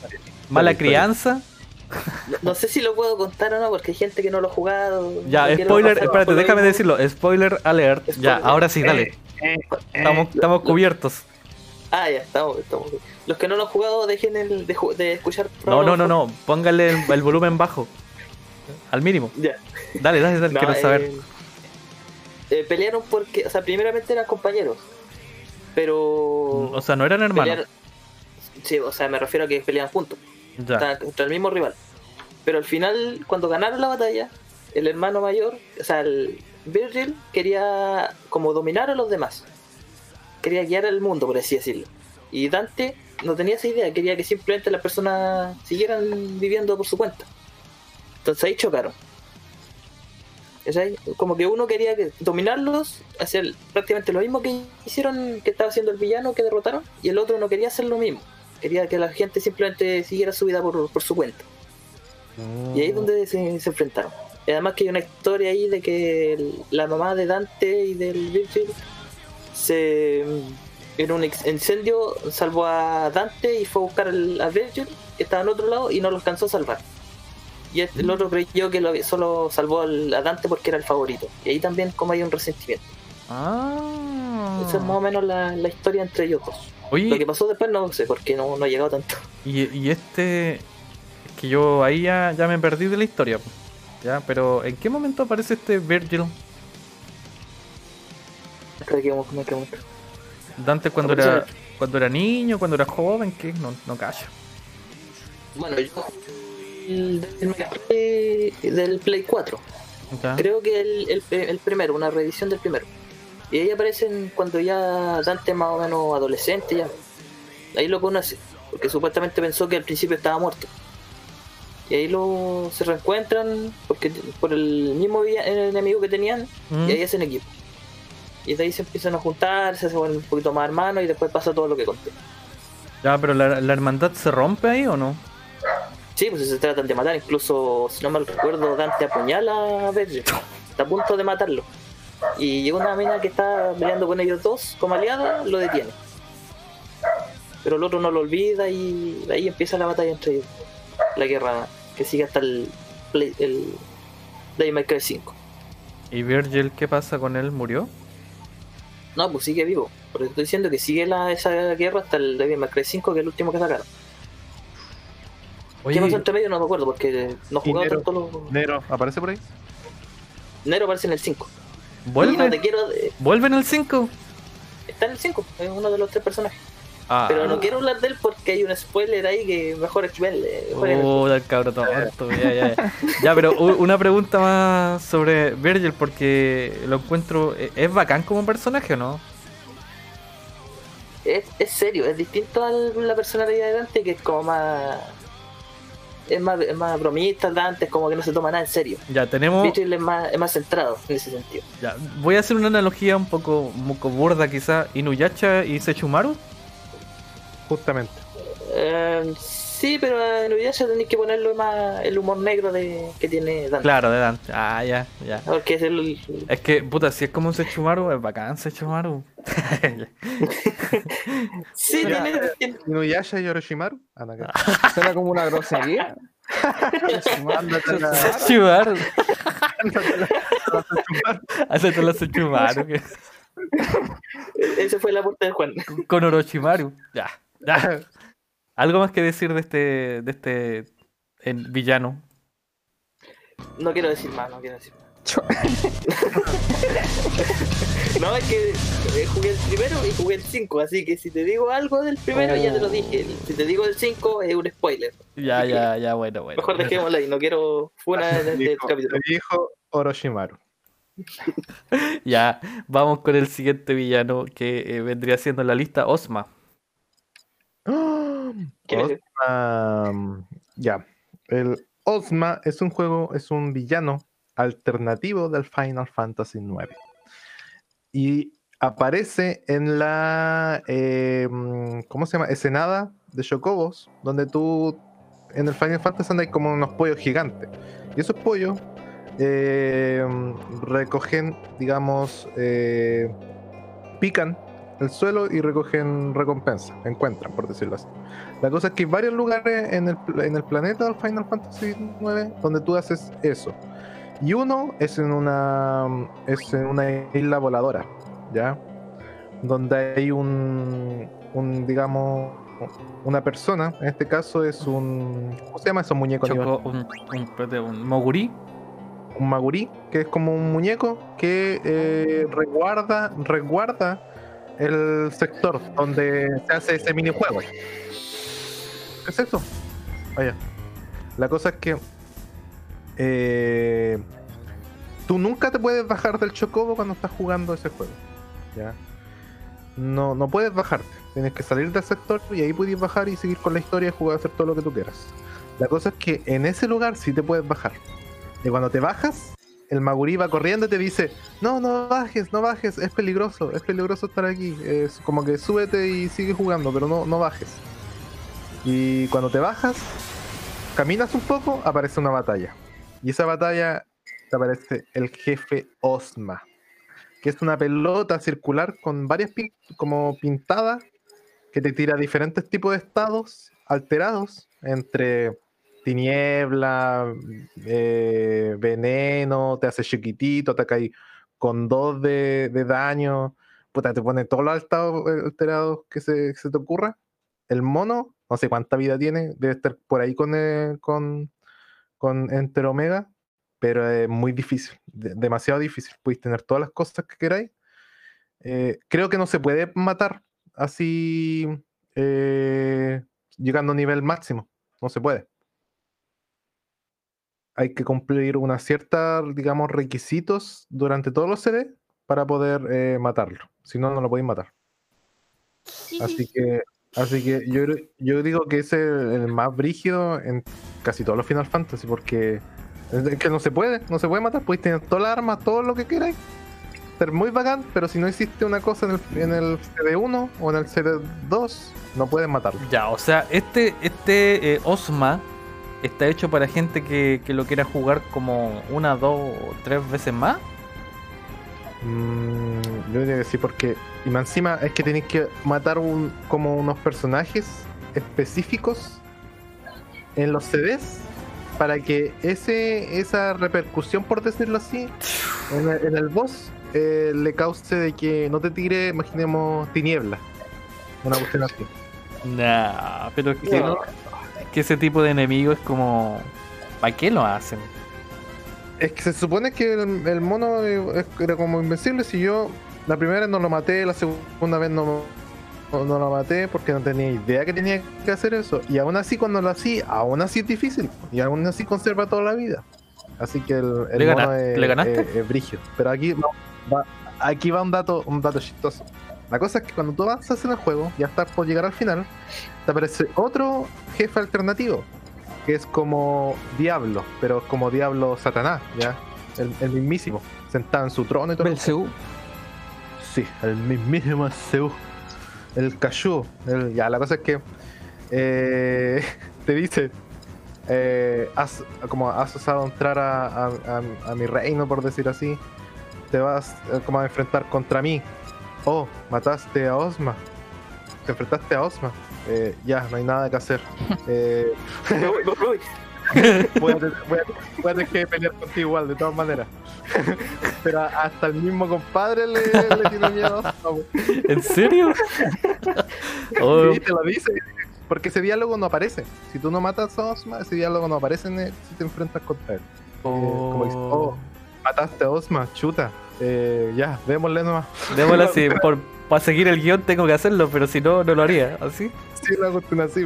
Mala crianza. No, no sé si lo puedo contar o no, porque hay gente que no lo ha jugado. Ya, no spoiler. pasar Espérate, déjame decirlo. Spoiler alert. Ya, Spoiler. ahora sí, dale. Eh, Estamos, estamos cubiertos. Ah, ya, estamos, estamos. Los que no lo han jugado, dejen el, de, de escuchar. No, no, no, no. Póngale el, el volumen bajo. Al mínimo. Ya. Dale, dale, dale. No, quiero saber. eh, eh, pelearon porque, o sea, primeramente eran compañeros. Pero. O sea, no eran hermanos. pelearon- Sí, o sea, me refiero a que pelean juntos. Ya. Estaban contra el mismo rival. Pero al final, cuando ganaron la batalla, el hermano mayor, o sea, el Virgil quería como dominar a los demás. Quería guiar al mundo, por así decirlo. Y Dante no tenía esa idea, quería que simplemente las personas siguieran viviendo por su cuenta. Entonces ahí chocaron. Como que uno quería que- dominarlos, hacer prácticamente lo mismo que hicieron, que estaba haciendo el villano que derrotaron, y el otro no quería hacer lo mismo. Quería que la gente simplemente siguiera su vida por, por su cuenta. Y ahí es donde se, enfrentaron. Y además que hay una historia ahí de que la mamá de Dante y del Virgil se en un incendio salvó a Dante y fue a buscar al- a Virgil que estaba en otro lado y no lo alcanzó a salvar. Y este- el otro creyó que lo solo salvó al- a Dante porque era el favorito. Y ahí también como hay un resentimiento. Ah. Esa es más o menos la, la historia entre ellos dos. Lo que Oye, pasó después no sé porque no, no ha llegado tanto. y, y este. Es que yo ahí ya, ya me perdí de la historia. Ya, pero ¿en qué momento aparece este Virgil? Que. Dante cuando era cuando era niño, cuando era joven, ¿qué? No, no callo. Bueno, yo el, del Mega Play- del Play 4. Ya. Creo que el, el, el primero, una reedición del primero. Y ahí aparecen cuando ya Dante es más o menos adolescente ya. Ahí lo conoce, porque supuestamente pensó que al principio estaba muerto. Y ahí lo se reencuentran porque por el mismo enemigo que tenían Mm. y ahí hacen equipo. Y de ahí se empiezan a juntar, se hacen un poquito más hermanos y después pasa todo lo que conté. Ya, pero la, la hermandad se rompe ahí o no? Sí, pues se tratan de matar, incluso si no mal recuerdo, Dante apuñala a Virgil. Está a punto de matarlo. Y llega una mina que está peleando con ellos dos como aliada, lo detiene. Pero el otro no lo olvida y ahí empieza la batalla entre ellos. La guerra que sigue hasta el, Play- el Cry 5. ¿Y Virgil qué pasa con él? ¿Murió? No, pues sigue vivo. Porque estoy diciendo que sigue la, esa guerra hasta el Devil May Cry 5, que es el último que sacaron. ¿Qué pasó Oye, entre medio? No me acuerdo porque no jugado Nero. tanto los... Nero, ¿aparece por ahí? Nero aparece en el 5. Y no te ¿vuelve? ¿Vuelve en el 5? Está en el 5, es uno de los tres personajes. Ah, Pero no quiero hablar de él porque hay un spoiler ahí que mejor esquivarle. Oh, el cabro tonto. Ya, ya, ya. Ya, pero una pregunta más sobre Virgil, porque lo encuentro. ¿e- ¿Es bacán como personaje o no? es, es serio, es distinto a la personalidad de Dante que es como más. Es más, es más bromista, Dante es como que no se toma nada en serio. Ya, tenemos. Es más, es más centrado en ese sentido. Ya, voy a hacer una analogía un poco, un poco burda, quizá. Inuyasha y Sechumaru. Justamente. Eh, sí, pero en Inuyasha tenéis que ponerlo más el humor negro de, que tiene Dante. Claro, de Dante. Ah, ya, ya. Porque es el. Es que, puta, si es como un Sechumaru, es bacán Sechumaru. Sí, Mira, tiene. tiene- Inuyasha y Orochimaru. Ah, Suena como una grosería. La- Sechumaru. la- Hacete la Sechumaru. que- Ese fue el aporte de Juan. Con Orochimaru. Ya, ya. ¿Algo más que decir de este, de este en- villano? No quiero decir más, no quiero decir más. No, es que eh, jugué el primero y jugué el 5, así que si te digo algo del primero ya te lo dije. El- Si te digo el 5 es un spoiler. Ya, ya, ya, bueno, bueno. Mejor dejémoslo ahí, no quiero funa de este Dijo- capítulo. dijo Orochimaru. Ya, vamos con el siguiente villano que eh, vendría siendo en la lista Osma. ¿Quién es? Osma, ya. El Osma es un juego, es un villano alternativo del Final Fantasy IX. Y aparece en la, eh, ¿cómo se llama? Escenada de Chocobos, donde tú, en el Final Fantasy hay como unos pollos gigantes. Y esos pollos eh, recogen, digamos, eh, pican el suelo y recogen recompensa, encuentran, por decirlo así. La cosa es que hay varios lugares en el, en el planeta del Final Fantasy IX donde tú haces eso. Y uno es en una es en una isla voladora, ¿ya? Donde hay un, un digamos, una persona, en este caso es un, ¿cómo se llama esos muñecos? Chocó un, un, un Moguri. un magurí, que es como un muñeco que eh, resguarda, resguarda el sector donde se hace ese minijuego. ¿Qué es eso? Vaya. La cosa es que eh, tú nunca te puedes bajar del chocobo cuando estás jugando ese juego. ¿ya? No, no puedes bajarte. Tienes que salir del sector y ahí puedes bajar y seguir con la historia y jugar, hacer todo lo que tú quieras. La cosa es que en ese lugar sí te puedes bajar. Y cuando te bajas, el Maguri va corriendo y te dice, no, no bajes, no bajes, es peligroso, es peligroso estar aquí. Es como que súbete y sigue jugando, pero no, no bajes. Y cuando te bajas, caminas un poco, aparece una batalla. Y esa batalla te aparece el jefe Osma, que es una pelota circular con varias pin- como pintadas que te tira diferentes tipos de estados alterados entre tiniebla, eh, veneno, te hace chiquitito, te cae con dos de, daño, puta, te pone todos los eh, alterados que se, te ocurra. El mono, no sé cuánta vida tiene, debe estar por ahí con, eh, con, con Enter Omega, pero es muy difícil, de- demasiado difícil. Podéis tener todas las cosas que queráis. Creo que no se puede matar así llegando a nivel máximo. No se puede. Hay que cumplir una cierta, digamos, requisitos durante todos los CD para poder eh, matarlo. Si no, no lo podéis matar. Así que, así que yo, yo digo que es el, el más brígido en casi todos los Final Fantasy, porque es que no se puede, no se puede matar, podéis tener todas las armas, todo lo que queráis. Ser muy bacán, pero si no existe una cosa en el, en el CD1 o en el CD2, no puedes matarlo. Ya, o sea, este, este eh, Osma está hecho para gente que, que lo quiera jugar como una, dos o tres veces más. Mm, yo diría que sí, porque y más encima es que tenéis que matar un, como unos personajes específicos en los CDs para que ese esa repercusión, por decirlo así, en el, en el boss eh, le cause de que no te tire, imaginemos, tiniebla. Una cuestión así. Nah, pero es que, No. Que ese tipo de enemigo es como. ¿Para qué lo hacen? Es que se supone que el, el mono era como invencible. Si yo la primera vez no lo maté, la segunda vez no, no, no lo maté porque no tenía idea que tenía que hacer eso. Y aún así, cuando lo hacía, aún así es difícil. Y aún así conserva toda la vida. Así que el, el ¿Le mono gana- es, le ganaste? es- es brígido. Pero aquí va, va- aquí va un dato, un dato chistoso. La cosa es que cuando tú avanzas en el juego, ya estás por llegar al final, te aparece otro jefe alternativo que es como Diablo, pero es como Diablo Satanás, ¿ya? El, el mismísimo, sentado en su trono y todo. Belcebú. Sí, el mismísimo Zeus. El. El, ya, la cosa es que eh, te dice, eh, has, como has osado entrar a, a- a- a mi reino, por decir así, te vas eh, como a enfrentar contra mí. Oh, mataste a Osma. Te enfrentaste a Osma. Eh, ya, no hay nada que hacer. Eh, Me voy, me voy. voy a, tener, voy a- voy a tener que pelear contigo igual, de todas maneras. Pero hasta el mismo compadre le, le tiene miedo. a Osma, güey. ¿En serio? Oh, Sí, te lo dice. Porque ese diálogo no aparece. Si tú no matas a Osma, ese diálogo no aparece en el- si te enfrentas contra él. como dice, oh. Mataste a Osma, chuta. Eh, ya, démosle nomás. démoslo así. Por, para seguir el guion tengo que hacerlo, pero si no, no lo haría. ¿Así? Sí, la cuestión así.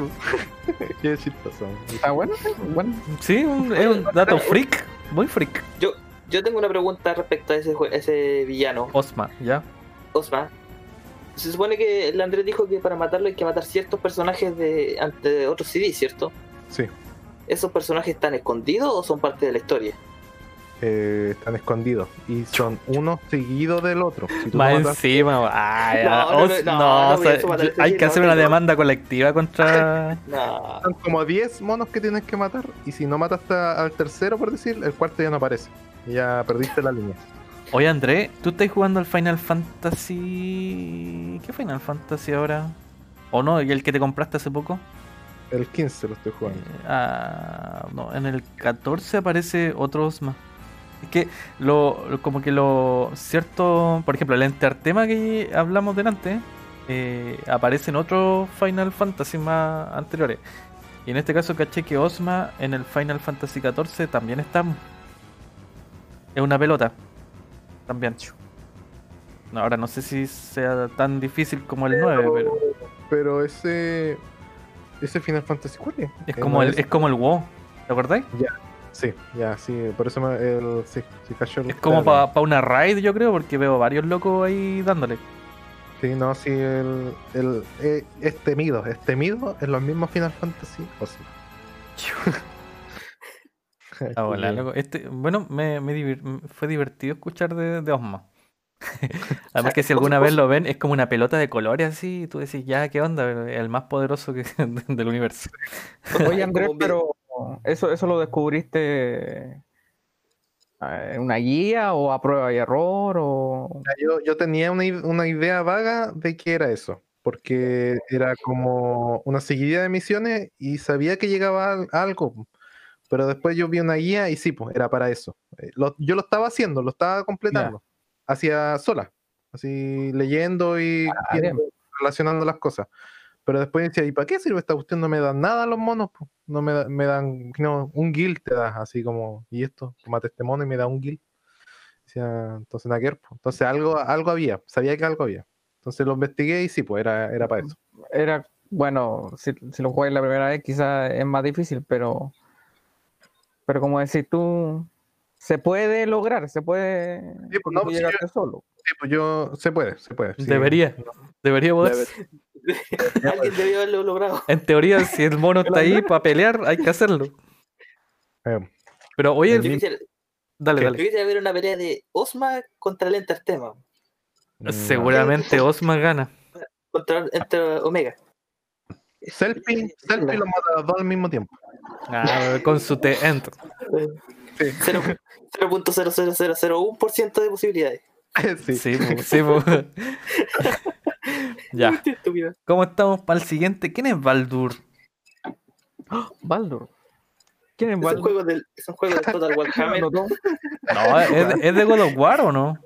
Qué chistoso. Está bueno, sí, bueno. Sí, un- es un dato freak. Muy freak. Yo, yo tengo una pregunta respecto a ese, jue- ese villano, Osma, ¿ya? Osma. Se supone que el Andrés dijo que para matarlo hay que matar ciertos personajes de, ante de otros CD, ¿cierto? Sí, ¿Esos personajes están escondidos o son parte de la historia? Eh, están escondidos. Y son uno seguido del otro. Si Más encima, ay, No, no, Os- no, no, no, o sea, eso matar ese hay que hacer una no. demanda colectiva contra. No. Son como 10 monos que tienes que matar. Y si no mataste al tercero, por decir, el cuarto ya no aparece. Ya perdiste la línea. Oye, André, ¿tú estás jugando al Final Fantasy. ¿Qué Final Fantasy ahora? ¿O no? ¿Y el que te compraste hace poco? El 15 lo estoy jugando. Eh, ah, no, en el 14 aparece otro Osma. Es que lo, como que lo cierto, por ejemplo, el Entertema que hablamos delante eh, aparece en otros Final Fantasy más anteriores. Y en este caso caché que Osma en el Final Fantasy 14 también está. Es una pelota. También. No, ahora no sé si sea tan difícil como el 9, pero Pero ese. Ese Final Fantasy, ¿cuál es? es Eh, como el, es como el WoW. ¿Te acordáis? Sí, ya, sí, por eso me, el, sí, sí cayó el- Es como claro. para una raid, yo creo, porque veo varios locos ahí dándole. Sí, no, sí, el, el, eh, es temido, es temido en los mismos Final Fantasy. O sí. Ah, hola, loco. Este, bueno, me, me divir- m- fue divertido escuchar de, de Osma. Además que si alguna vez lo ven, es como una pelota de colores así, y tú decís, ya, ¿qué onda? El más poderoso que, del universo. Oye, Andrés, pero ¿eso, eso lo descubriste eh, en una guía o a prueba y error? O... Yo, yo tenía una, una idea vaga de qué era eso, porque era como una seguidilla de misiones y sabía que llegaba al- algo, pero después yo vi una guía y sí, pues era para eso. Eh, lo- yo lo estaba haciendo, lo estaba completando, hacía sola, así leyendo y Ah, viendo, relacionando las cosas. Pero después decía, ¿y para qué sirve esta cuestión? No me dan nada los monos, po. no me, da- me dan, no, un guild te da, así como, ¿y esto? Tomate este mono y me da un guild. Decía, entonces nada que ver, po. Entonces algo, algo había, sabía que algo había. Entonces lo investigué y sí, pues era, era para eso. Era, bueno, si, si lo juegas la primera vez quizás es más difícil, pero, pero como decís tú, se puede lograr, se puede Sí, pues, no, pues, llegarte solo. Sí, pues yo, se puede, se puede. sí. Debería, debería poder. Alguien debió haberlo logrado. En teoría, si el mono está ahí para pelear, hay que hacerlo. Eh, Pero oye, El quisiera, dale, yo dale. quisiera ver una pelea de Osma contra el Entertema. mm, Seguramente Osma gana. Contra entre Omega. Selfie, selfie lo mata a los dos al mismo tiempo. Ah, con su T enter. Cero- 0.00001% de posibilidades. sí. Sí, po, sí, po. Ya. ¿Cómo estamos para el siguiente? ¿Quién es Baldur? Baldur. ¿Quién es Es un Baldur? juego del, es un juego del Total Warhammer. No, ¿es, de- es de God of War o no?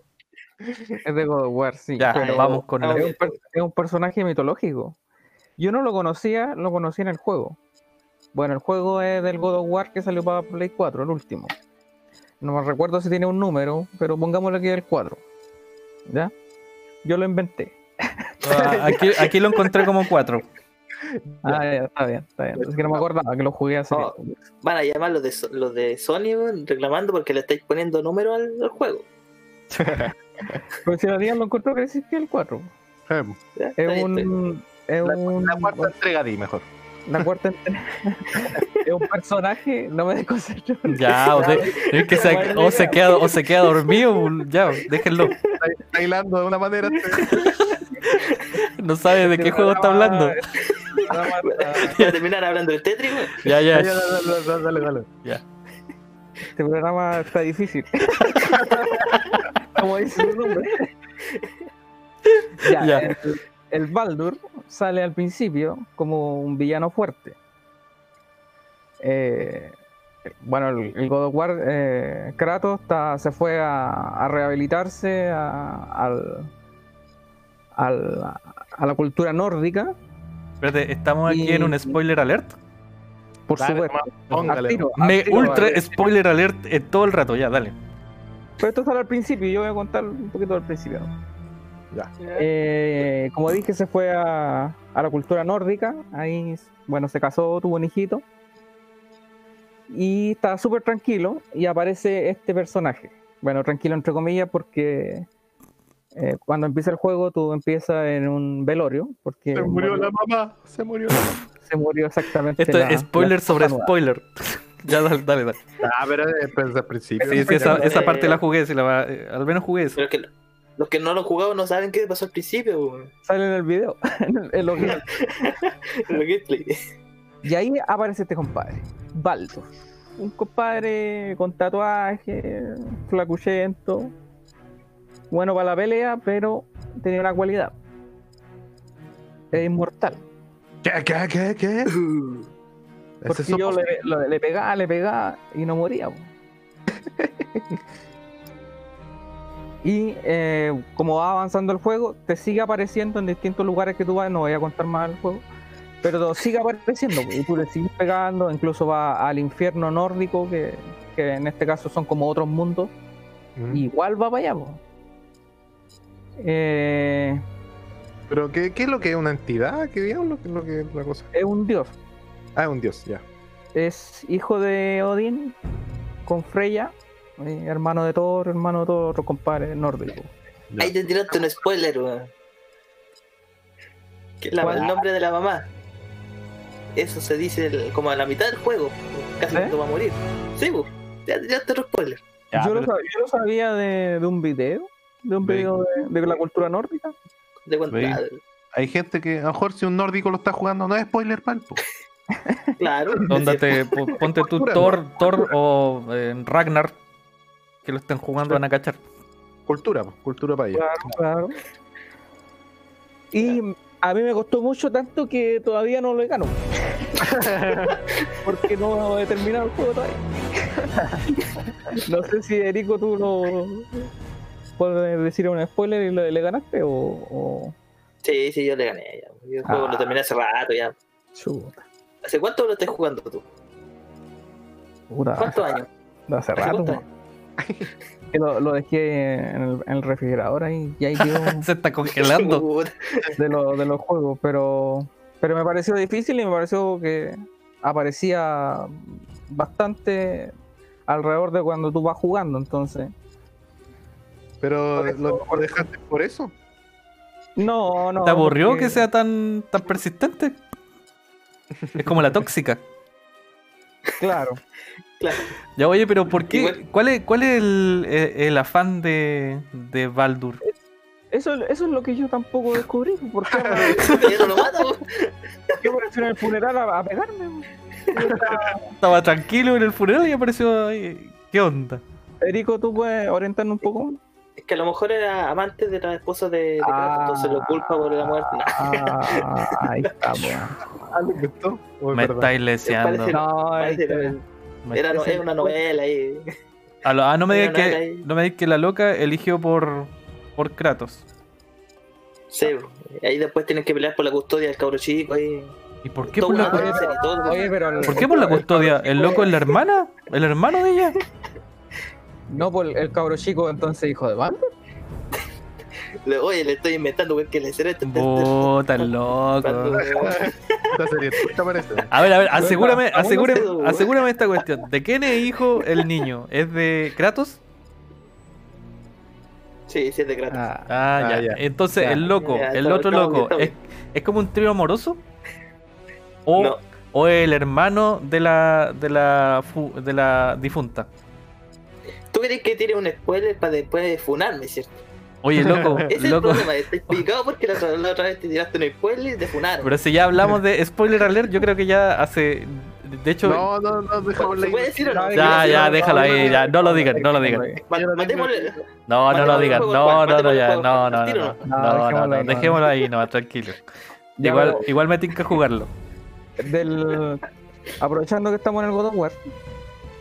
Es de God of War, sí. Ya, pero vamos con vamos es, el. un, es un personaje mitológico. Yo no lo conocía, lo conocí en el juego. Bueno, el juego es del God of War que salió para Play 4, el último. No me recuerdo si tiene un número, pero pongámosle que es el 4. ¿Ya? Yo lo inventé. Ah, Aquí, aquí lo encontré como cuatro. Ah, ya, está bien, está bien. Es que no me acordaba que lo jugué hace Oh. tiempo. Van a llamar los de, los de Sony reclamando porque le estáis poniendo número al, al juego. Pero si la día lo encontró que existía el 4. Eh, ¿ya? Está Es un. Es La, un la cuarta entrega di mejor. La cuarta entrega. es un personaje, no me desconcentro. Ya, o, se, es que se, o, se queda, o se queda dormido. Ya, déjenlo. Está está hilando de una manera. No sabe de qué juego está hablando. Ya terminar hablando del Tetris. Ya, Ya, ya. dale, dale, dale, dale. ya. Este programa está difícil. Como dice su nombre. Ya, Ya. El, el Baldur sale al principio como un villano fuerte. Eh, bueno, el, el God of War, eh, Kratos se fue a, a rehabilitarse a, al- al- a la cultura nórdica, Espérate, estamos aquí en un spoiler alert. por Dale, supuesto. nomás, póngale. Al tiro, al Me tiro, ultra vale. spoiler alert eh, todo el rato, ya, dale. Pero esto sale al principio, yo voy a contar un poquito del principio. ¿no? Ya. Eh, como dije, se fue a, a la cultura nórdica. Ahí, bueno, se casó, tuvo un hijito. Y estaba súper tranquilo. Y aparece este personaje. Bueno, tranquilo entre comillas, porque eh, cuando empieza el juego, tú empiezas en un velorio. Porque Se murió la mamá. Se murió la mamá. se murió exactamente. Esto la- es spoiler la sobre nueva. spoiler. ya, dale, dale. dale. Ah, pero es desde el principio. Sí, sí, esa, esa eh, parte la jugué, sí, la va- eh, al menos jugué eso. Pero que los que no lo han jugado no saben qué pasó al principio, weón. Sale en el video. en los gameplay. Y ahí aparece este compadre, Baldur. Un compadre con tatuaje, flacuchento, bueno para la pelea, pero tenía una cualidad. Es inmortal. ¿Qué, qué, qué, qué? Porque es yo le, lo- le pegaba, le pegaba y no moría. y eh, como va avanzando el juego, te sigue apareciendo en distintos lugares que tú vas. No voy a contar más el juego. Pero sigue apareciendo po, y tú le sigues pegando. Incluso va al infierno nórdico, que, que en este caso son como otros mundos. Mm. Igual va para allá. po. Eh, Pero ¿qué, ¿qué es lo que es una entidad? ¿Qué diablo? ¿Qué es lo que es la cosa? es un dios. Ah, es un dios, ya. es hijo de Odín con Freya, eh, hermano de Thor, hermano de Thor, otro compadre nórdico. Ahí te tiraste un spoiler, weón. El nombre de la mamá. Eso se dice el- como a la mitad del juego. Casi ¿Eh? cuando va a morir. Sí, pues. Ya, ya te otro spoiler. Ya, yo, lo pero- sabía, yo lo sabía de, de un video, de un video de, de la cultura nórdica. De. Hay gente que, a lo mejor si un nórdico lo está jugando, no es spoiler palpo. claro. Onda es cierto. te, po- ponte tú Thor, Thor o eh, Ragnar, que lo estén jugando, van a cachar. Cultura, po, cultura para ellos. Claro. Y a mí me costó mucho tanto que todavía no lo he ganado. Porque no he terminado el juego todavía. no sé si Erico tú lo puedes decir un spoiler y le, le ganaste o, o... Sí, sí, yo le gané ya. Yo el juego Ah. lo terminé hace rato ya. Chuta. ¿Hace cuánto lo estás jugando tú? ¿Cuántos años? ¿Hace rato. Lo, lo dejé en el, en el refrigerador ahí y ahí quedó Se está congelando. De, lo- de los juegos, pero, pero me pareció difícil y me pareció que aparecía bastante alrededor de cuando tú vas jugando, entonces. Pero lo, lo dejaste por eso. No, no. ¿Te aburrió porque- que sea tan, tan persistente? Es como la tóxica. Claro. Claro. Ya, oye, pero ¿por qué? Igual- ¿Cuál es, cuál es el, el- el afán de, de Baldur? Eso, eso es lo que yo tampoco descubrí. ¿Por qué Ya no lo mato. yo apareció en el funeral a, a pegarme? Estaba tranquilo en el funeral y apareció ahí. ¿Qué onda? Erico, ¿tú puedes orientarnos un poco? Es que a lo mejor era amante de la esposa de, de Kratos, Ah. entonces lo culpa por la muerte. No, Ah, ahí está, weón. Ah, ¿le gustó? ¿O es Me estáis leseando. No, parece era no- es una novela ahí. A lo- ah, no me digas que, era no me digas que la loca eligió por, por Kratos. Sí, ahí después tienen que pelear por la custodia del cabro chico ahí. ¿Y qué Todo la, ¿por qué por la custodia? ¿El loco es la hermana? ¿El hermano de ella? no por el cabro chico, entonces hijo de banda. Le- Oye, le estoy inventando porque le seré este. Puta, el loco. A ver, a ver, asegúrame, asegúrame, güey. asegúrame esta cuestión. ¿De quién es hijo el niño? ¿Es de Kratos? Sí, sí, es de Kratos. Ah, Ah, Ah, ya. ya. Entonces, Ya. el loco, Ya, el otro loco, bien, ¿es, es como un trío amoroso? ¿O, No. o el hermano de la, de la, fu- de la difunta? ¿Tú querés que tire un spoiler para después funarme, cierto? Oye, loco, Ese es el loco. problema, estoy picado porque la, otra- la otra vez te tiraste un spoiler y te funaron. Pero si ya hablamos de spoiler alert, yo creo que ya hace. De hecho, No, no, no, dejamos ¿Se puede decir o no? Ya, ya, ya, ¿Se déjalo ahí, ya, no lo digan, no lo digan. Matémosle- No, no lo digan, no, no, no, ya, no, no, no, ¿no? no, dejémoslo ahí, no. tranquilo. Igual, igual me tinca que jugarlo. del aprovechando que estamos en el God of War,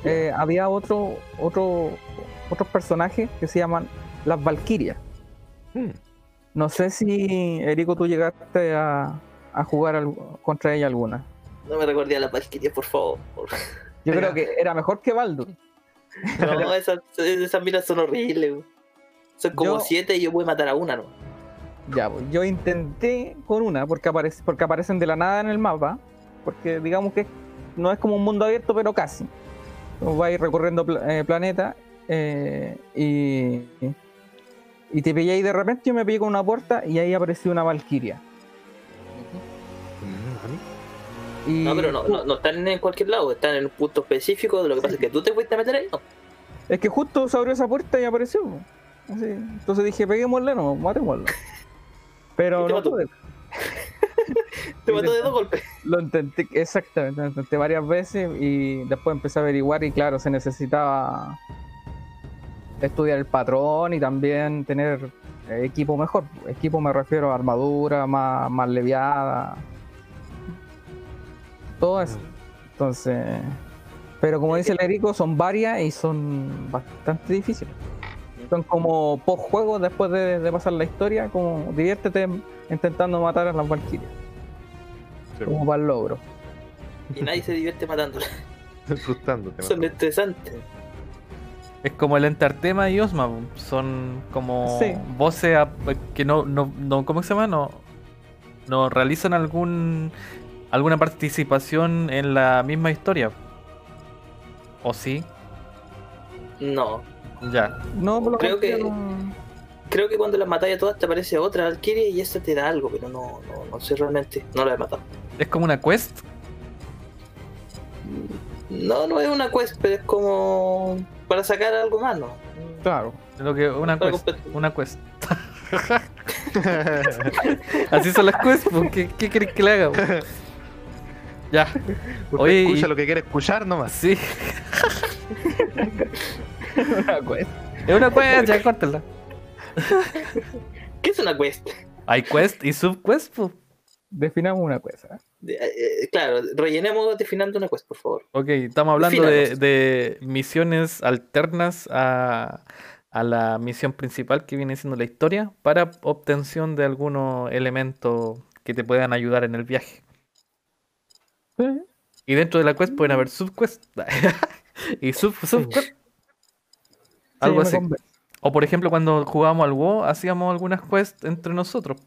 eh, había otro, otro, otros personajes que se llaman las Valkyrias. Hmm. No sé si Erico tú llegaste a, a jugar al- contra ella alguna. No me recordé a la Valkyria, por favor. Yo creo que era mejor que Baldur. No, esas, esas minas son horribles. Son como Yo- siete y yo voy a matar a una, ¿no? Ya, pues, yo intenté con una porque aparece, porque aparecen de la nada en el mapa, porque digamos que no es como un mundo abierto, pero casi. Ir recorriendo eh, planetas eh, y, y te pillé ahí de repente, yo me pillé con una puerta y ahí apareció una valquiria. Y No, pero no, no, no están en cualquier lado, están en un punto específico. Lo que pasa es que tú te fuiste a meter ahí, ¿no? Es que justo se abrió esa puerta y apareció. Así. Entonces dije, peguémosle, no, matémoslo. Pero no pude. Te mató de dos golpes. Lo intenté, exactamente, lo intenté varias veces y después empecé a averiguar y claro, se necesitaba estudiar el patrón y también tener equipo mejor. Equipo me refiero a armadura más, más leviada. Todo eso. Entonces, pero como dice el Erico, son varias y son bastante difíciles. Son como post juegos después de, de pasar la historia, como diviértete intentando matar a las valquirias, como para el logro. Y nadie se divierte matándola. Frustrándote. Son estresantes. Es como el Entertema y Osma, son como Sí. voces a- que no, no, no, ¿cómo se llama? No, no realizan algún alguna participación en la misma historia. ¿O sí? No. Ya. No, por lo Creo que- Creo que cuando las matáis a todas te aparece otra Valkyria y esa te da algo, pero no, no, no sé realmente. No la he matado. Es como una quest. No, no es una quest, pero es como para sacar algo más, ¿no? Claro. Lo que, una Para quest. competir. Una quest. Así son las quests, pues, ¿qué, qué querés que le haga? pues? Ya, Usted Oye, escucha y- lo que quiere escuchar nomás. sí. Una quest. Es una quest, ya córtala. ¿Qué es una quest? Hay quest y subquest, pues. Definamos una quest. ¿eh? Eh, eh, claro, rellenemos definiendo una quest, por favor. Ok, estamos hablando de, misiones alternas a, a la misión principal que viene siendo la historia para obtención de algunos elementos que te puedan ayudar en el viaje. Sí. Y dentro de la quest pueden haber subquests y sub subquests. Algo así. O por ejemplo, cuando jugábamos al WoW, hacíamos algunas quests entre nosotros.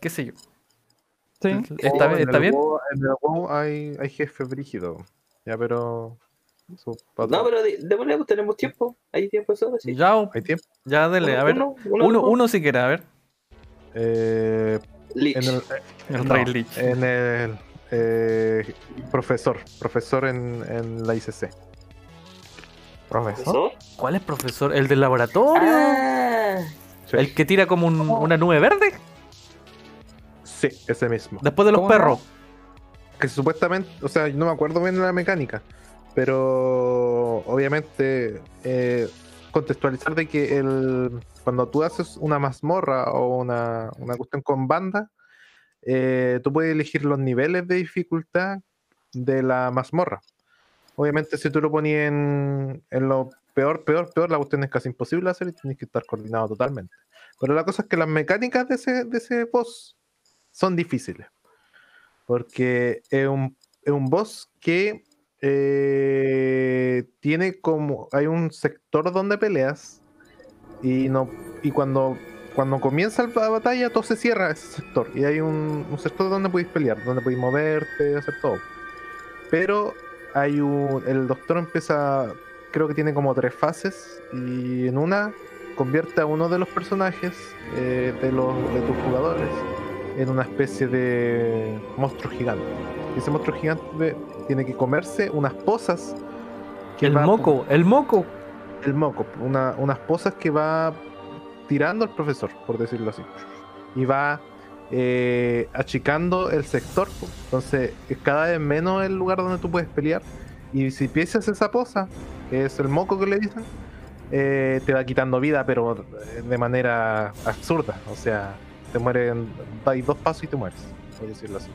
¿Qué sé yo? Sí. ¿Está, Oh, bien- en está el bien? WoW- en el WoW hay, hay jefe brígido. Ya, pero. eso No, pero de- pues, tenemos tiempo. Hay tiempo sí. Ya, ¿Hay tiempo? ya dele, a ver. Uno, Uno, uno, si quiere, a ver. Eh, Lich. en el, El no, Rey Lich. En el. eh, profesor. Profesor en, en la ICC. Profesor. ¿Cuál es profesor? ¿El del laboratorio? Ah, Sí, ¿El que tira como un- una nube verde? sí, ese mismo. Después de los ¿Cómo se perros. que supuestamente, o sea, no me acuerdo bien de la mecánica, pero obviamente eh, contextualizar de que el, cuando tú haces una mazmorra o una, una cuestión con banda, eh, tú puedes elegir los niveles de dificultad de la mazmorra. Obviamente si tú lo ponías en, lo peor, peor, peor, la cuestión es casi imposible hacer y tienes que estar coordinado totalmente. Pero la cosa es que las mecánicas de ese, de ese boss son difíciles. Porque es un, es un boss que eh, tiene como. Hay un sector donde peleas. Y no. Y cuando. Cuando comienza la batalla, todo se cierra ese sector. Y hay un, un sector donde podéis pelear, donde podéis moverte, hacer todo. Pero hay un. El doctor empieza. Creo que tiene como tres fases. Y en una convierte a uno de los personajes eh, de, los, de tus jugadores en una especie de monstruo gigante. Y ese monstruo gigante tiene que comerse unas pozas. que El moco, el moco. El moco, una- unas pozas que va tirando el profesor, por decirlo así. Y va eh, achicando el sector. Entonces, es cada vez menos el lugar donde tú puedes pelear. Y si piensas esa poza, que es el moco que le dicen, eh, te va quitando vida, pero de manera absurda. O sea, te mueren, dais dos pasos y te mueres, por decirlo así.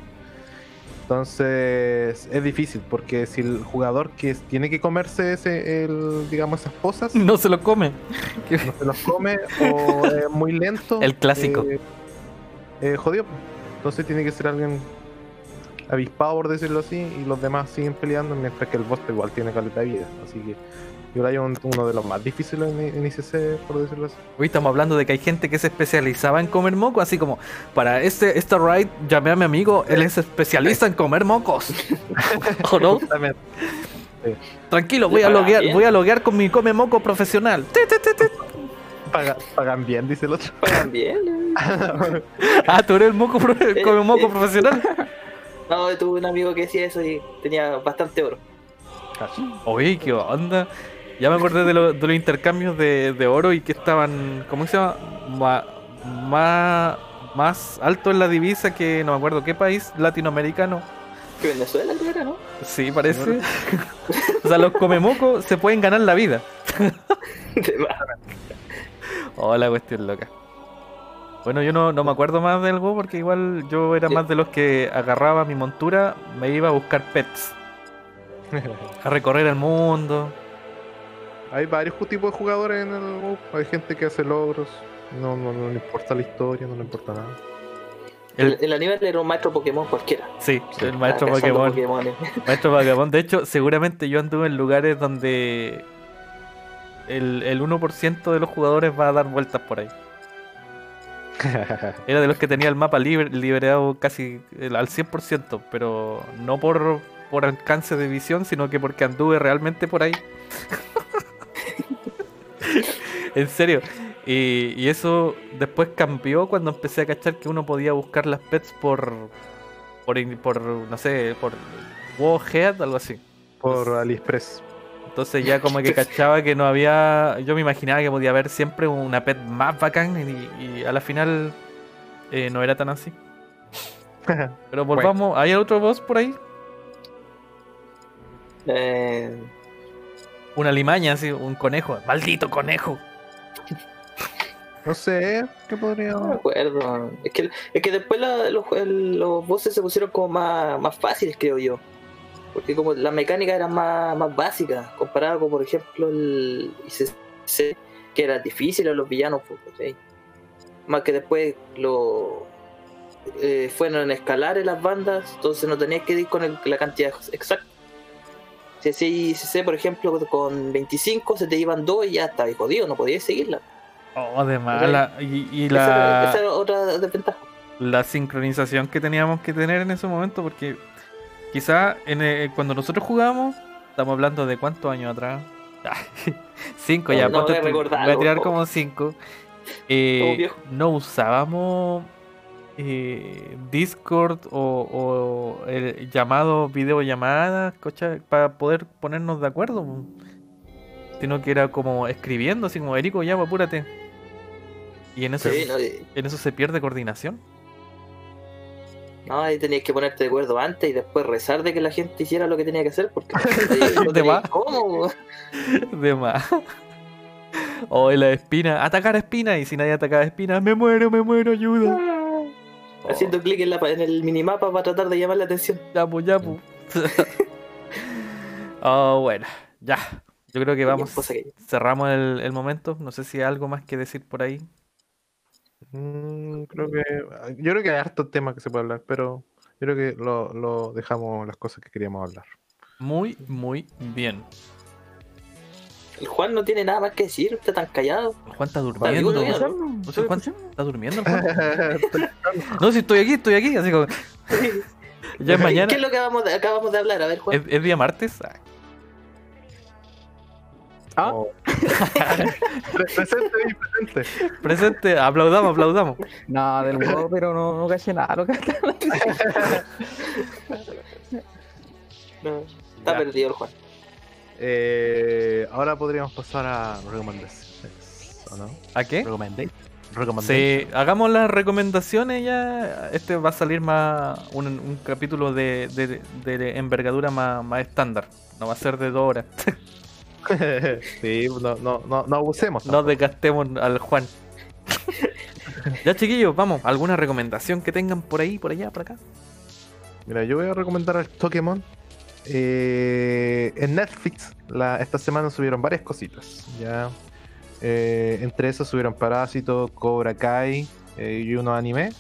Entonces es difícil porque si el jugador que tiene que comerse ese, el, digamos esas pozas No se lo come. no se los come o es muy lento. El clásico. Eh, eh, jodido. Entonces tiene que ser alguien avispado, por decirlo así, y los demás siguen peleando, mientras que el boss igual tiene calidad de vida. Así que yo creo que un- uno de los más difíciles en, en ICC, por decirlo así. Hoy estamos hablando de que hay gente que se especializaba en comer moco, así como, para este, esta raid llamé a mi amigo, él es especialista en comer mocos. ¿O no? Justamente. Tranquilo, voy a loguear, bien. voy a loguear con mi come moco profesional. Ti, ti, ti, ti. Paga- pagan bien, dice el otro. pagan bien. eh. Ah, tú eres el moco pro- come moco eh. profesional. No, tuve un amigo que decía eso y tenía bastante oro. Oye, qué onda. Ya me acordé de, lo- de los intercambios de, de oro y que estaban, ¿cómo se llama? Ma- ma- más alto en la divisa que no me acuerdo qué país latinoamericano. Que Venezuela creo era, ¿no? Sí, parece. o sea, los comemocos se pueden ganar la vida. Oh, la cuestión loca. Bueno, yo no, no me acuerdo más del WoW porque igual yo era Sí. más de los que agarraba mi montura, me iba a buscar pets, a recorrer el mundo. Hay varios tipos de jugadores en el WoW. Hay gente que hace logros. No, no, no le importa la historia, no le importa nada. El- El, Aníbal era un maestro Pokémon cualquiera. Sí, el maestro Ah, Pokémon. Maestro Pokémon. De hecho, seguramente yo anduve en lugares donde el, el 1% de los jugadores va a dar vueltas por ahí. Era de los que tenía el mapa libre, liberado casi el- al 100%, pero no por, por alcance de visión, sino que porque anduve realmente por ahí. en serio. Y, y eso después cambió cuando empecé a cachar que uno podía buscar las pets por, por, por no sé, por Warhead, algo así. Por AliExpress. Entonces ya como que cachaba que no había. Yo me imaginaba que podía haber siempre una pet más bacán y, y a la final eh, no era tan así. Pero volvamos, ¿hay otro boss por ahí? Eh, Una limaña, así, un conejo. ¡Maldito conejo! No sé, ¿qué podría...? no me acuerdo. Es que, es que después la- los, el- los bosses se pusieron como más, más fáciles, creo yo. Porque como la mecánica era más, más básica, comparado con, por ejemplo, el ICC, que era difícil a los villanos. pues, ¿cachai? Más que después lo eh, fueron a escalar en las bandas, entonces no tenías que ir con el- la cantidad exacta. Si hacías ICC, por ejemplo, con 25 se te iban 2 y ya estabas jodido, no podías seguirla. Oh, de mala. Y, y Esa, era, la, esa era otra desventaja. la sincronización que teníamos que tener en ese momento, porque quizá en el- cuando nosotros jugábamos, estamos hablando de cuántos años atrás. cinco ya, No, voy a voy a tirar como cinco. Eh, no usábamos eh, Discord o, o el llamado videollamadas para poder ponernos de acuerdo. Sino que era como escribiendo, así como Erico, ya, apúrate. Y en eso, Sí, no, y- en eso se pierde coordinación. No, ahí tenías que ponerte de acuerdo antes y después rezar de que la gente hiciera lo que tenía que hacer porque no De más. cómo. De más. O la espina, atacar a espina. Y si nadie atacaba a espina, me muero, me muero, ayuda. Oh, Haciendo clic en, la en el minimapa para tratar de llamar la atención. Ya, pues, ya, pues. oh, bueno, ya. Yo creo que vamos. Cerramos el, el momento. No sé si hay algo más que decir por ahí. Mm, creo que... Yo creo que hay hartos temas que se puede hablar, pero yo creo que lo, lo dejamos las cosas que queríamos hablar. Muy, muy bien. El Juan no tiene nada más que decir, está tan callado. El Juan está durmiendo. todavía, No sé, Juan, ¿Está durmiendo el Juan? No, si estoy aquí, estoy aquí. Así como. Ya es mañana. ¿Qué es lo que acabamos de, acabamos de hablar? A ver, Juan. ¿Es, es día martes? Ah, Ah, Oh. Pre- presente presente. Presente, aplaudamos, aplaudamos. nada del juego, pero no, no caché nada. Lo que No, está Ya. perdido el Juan. Eh, ahora podríamos pasar a recomendaciones, ¿o no? ¿A qué? Recommendation. Sí, hagamos las recomendaciones ya. Este va a salir más un, un capítulo de, de- de envergadura más, más estándar. No va a ser de dos horas. sí, no, no, no, no abusemos. No desgastemos al Juan. ya chiquillos, vamos. ¿Alguna recomendación que tengan por ahí, por allá, por acá? Mira, yo voy a recomendar al Pokémon. Eh, en Netflix, la, esta semana subieron varias cositas. Ya. Eh, entre esos subieron Parásito, Cobra Kai eh, y unos anime.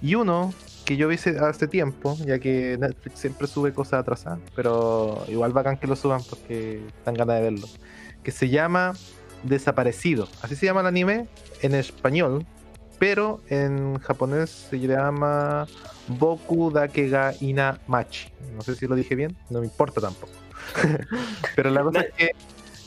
Y uno que yo vi hace- tiempo, ya que Netflix siempre sube cosas atrasadas, pero igual bacán que lo suban porque dan ganas de verlo. Que se llama Desaparecido. Así se llama el anime en español, pero en japonés se llama Boku Dake ga Ina Machi. No sé si lo dije bien, no me importa tampoco. pero la cosa es que,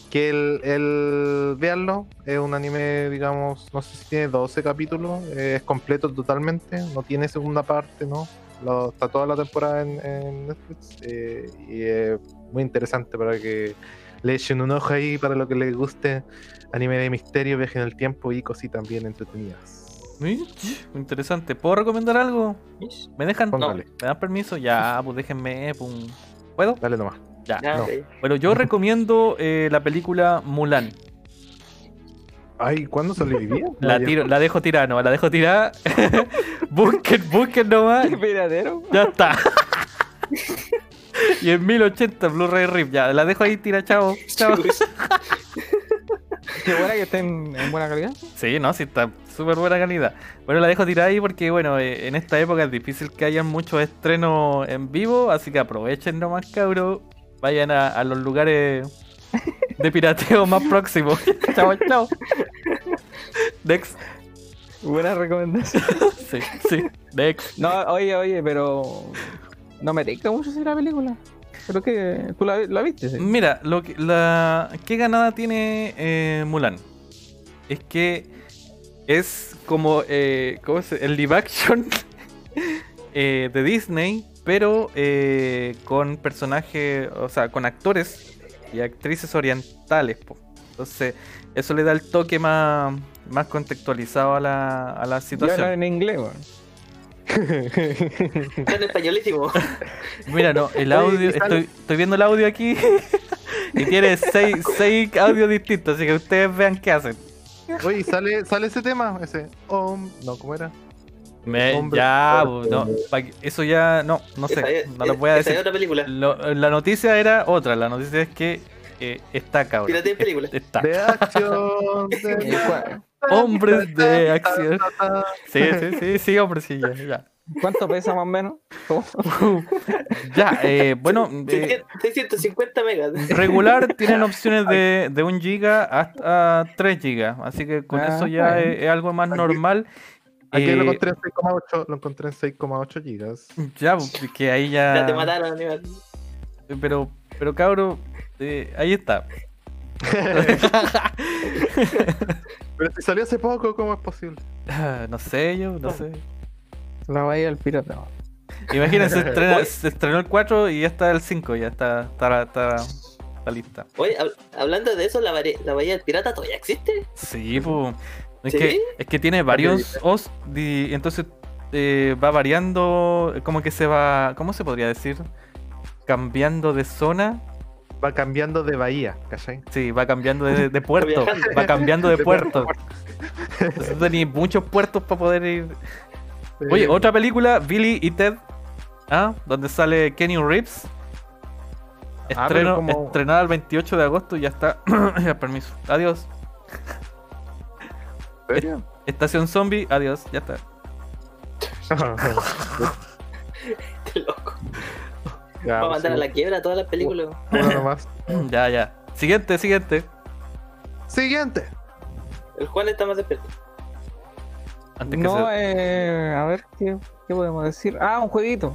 que el, el veanlo es un anime, digamos, no sé si tiene 12 capítulos, eh, es completo totalmente, no tiene segunda parte, ¿no? Lo- está toda la temporada en, en Netflix eh, y es muy interesante para que le echen un ojo ahí para lo que les guste anime de misterio, viaje en el tiempo y cositas bien entretenidas. Mitch, Interesante. ¿Puedo recomendar algo? ¿Me dejan? Póngale. ¿Me dan permiso? Ya, pues déjenme. pum. ¿Puedo? Dale nomás. Ya. Ya, no. ok. Bueno, yo recomiendo eh, la película Mulan. Ay, ¿cuándo salió? La, tiro, la dejo tirada, no, la dejo tirada. busquen, busquen nomás. ¿Qué piradero? Ya está. y en 1080 Blu-ray RIP, ya, la dejo ahí tira, chao. Chao. Qué buena que estén en buena calidad. Sí, no, sí está súper buena calidad. Bueno, la dejo tirada ahí porque, bueno, eh, en esta época es difícil que hayan muchos estrenos en vivo, así que aprovechen nomás, cabros. Vayan a, a los lugares de pirateo más próximos. chao, chao. Next. Buena recomendación. Sí, sí. Next. No, oye, oye, pero no me tinca mucho si la película. Creo que tú la, la viste, sí. Mira, lo que, la, ¿qué ganada tiene eh, Mulan? Es que es como, eh, ¿cómo se- el live action eh, de Disney, pero eh, con personajes, o sea, con actores y actrices orientales. po. Entonces, eso le da el toque más, más contextualizado a la, a la situación. en inglés, weón. Está en españolísimo. Mira, no, el audio, estoy, estoy viendo el audio aquí y tiene seis, seis audios distintos, así que ustedes vean qué hacen. Oye, sale, sale ese tema, ese. hom- no, ¿cómo era? Me- ya, no, eso ya, no, no sé, no les voy a decir. otra película. Lo- la noticia era otra, la noticia es que eh, está cabrón. Piratea en película. Está. De acción. Eh, de- ¿cu- Hombres de acción. Sí, sí, sí, sí, hombre, sí, ya. Ya, ¿Cuánto pesa más o menos? Ya, eh, bueno, eh, 650 megas. regular tienen opciones de, de 1 giga hasta 3 gigas, así que con Ah, eso ya bueno. es, es algo más Aquí- normal. Aquí Eh, lo encontré en 6,8, lo encontré en 6,8 gigas. Ya, pues, que ahí ya. Ya te mataron, animal. Pero, pero cabro, eh, ahí está. Pero si salió hace poco, ¿cómo es posible? no sé yo, no sé. La bahía del pirata. Imagínense, se, estrena- se estrenó el 4 y ya está el 5, ya está, está, está, está lista. Oye, hab- hablando de eso, la, la Bahía del Pirata todavía existe. Sí, pues. Es, ¿Sí? que, es que tiene varios hosts y entonces eh, va variando, como que se va, ¿cómo se podría decir? Cambiando de zona. Va cambiando de bahía, ¿cachai? Sí, va cambiando de, de puerto. Va cambiando de De puerto. Entonces tenía muchos puertos para poder ir. Oye, Eh, otra película, Billy y Ted, ¿ah? donde sale Kenny Reeves. Ah, Estreno, pero como- Estrenada el 28 de agosto y ya está. ya, permiso. Adiós. Estación Zombie, adiós, ya está. Qué loco. Ya, Va a pues, mandar a la quiebra todas las películas. uno nomás. ya, ya. Siguiente, siguiente. Siguiente. El Juan está más despierto. Antes que No, se- eh, a ver, ¿qué, qué podemos decir? Ah, un jueguito.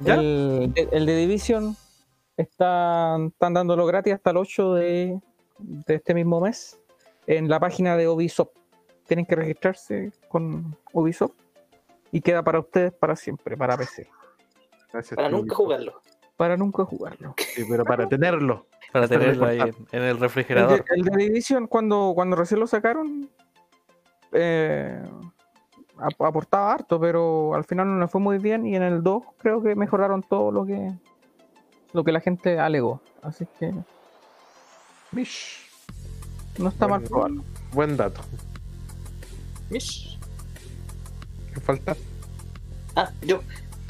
¿Ya? El, el de Division están, están dándolo gratis hasta el 8 de, de este mismo mes en la página de Ubisoft. Tienen que registrarse con Ubisoft y queda para ustedes para siempre, para PC. Gracias, Para nunca jugarlo. Para nunca jugarlo. Sí, pero para tenerlo. Para tenerlo ahí en, el El de, refrigerador. el de Division, cuando, cuando recién lo sacaron, eh, ap- aportaba harto, pero al final no le fue muy bien. Y en el 2 creo que mejoraron todo lo que lo que la gente alegó. Así que Mish. no está mal probarlo. Buen dato. Mish. ¿Qué falta? Ah, yo.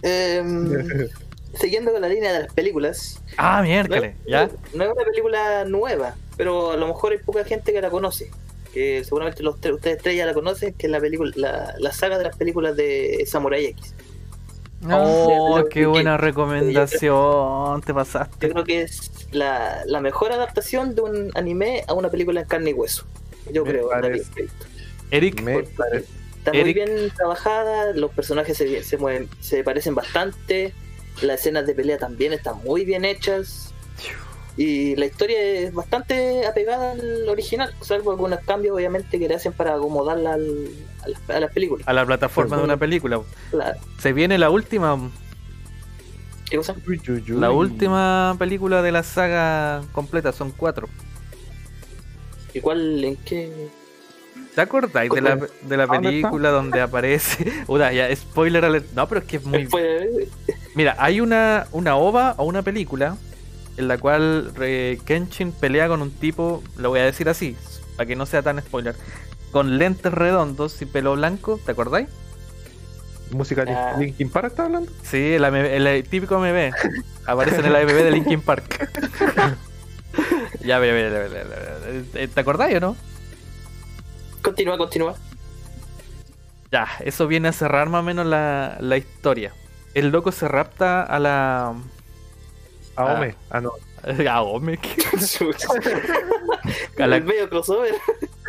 Em, siguiendo con la línea de las películas. Ah, No es, miércoles, ya. no es una película nueva, pero a lo mejor hay poca gente que la conoce. Que seguramente los ustedes tres ya la conocen, que es la película, la, la saga de las películas de Samurai X. Oh, qué que- buena recomendación. Te Yo pasaste. creo que es la, la mejor adaptación de un anime a una película en carne y hueso. Yo Me creo. Eric, Me. Está muy bien trabajada, los personajes se, se mueven, se parecen bastante, las escenas de pelea también están muy bien hechas y la historia es bastante apegada al original, salvo algunos cambios obviamente que le hacen para acomodarla al- a, las, a las películas. a la plataforma de una película. La- Se viene la última, ¿Qué cosa? La última película de la saga completa, son cuatro. ¿Y cuál, en qué? ¿Te acordáis de la, de la ¿Dónde película donde aparece? Una, ya, spoiler alert. No, pero es que es muy. Mira, hay una, una ova o una película en la cual eh, Kenshin pelea con un tipo, lo voy a decir así, para que no sea tan spoiler, con lentes redondos y pelo blanco, ¿te acordáis? ¿Música Ah. Linkin Park está hablando? Sí, el, el típico MV. Aparece en el AMV de Linkin Park. ya, ve, ve, ve, ve, ve, ve. ¿te acordáis o no? Continúa, continúa. Ya, eso viene a cerrar más o menos la, la historia. El loco se rapta a la. Aome. Ah, no. A Ome, ¿qué? a A la- El medio crossover.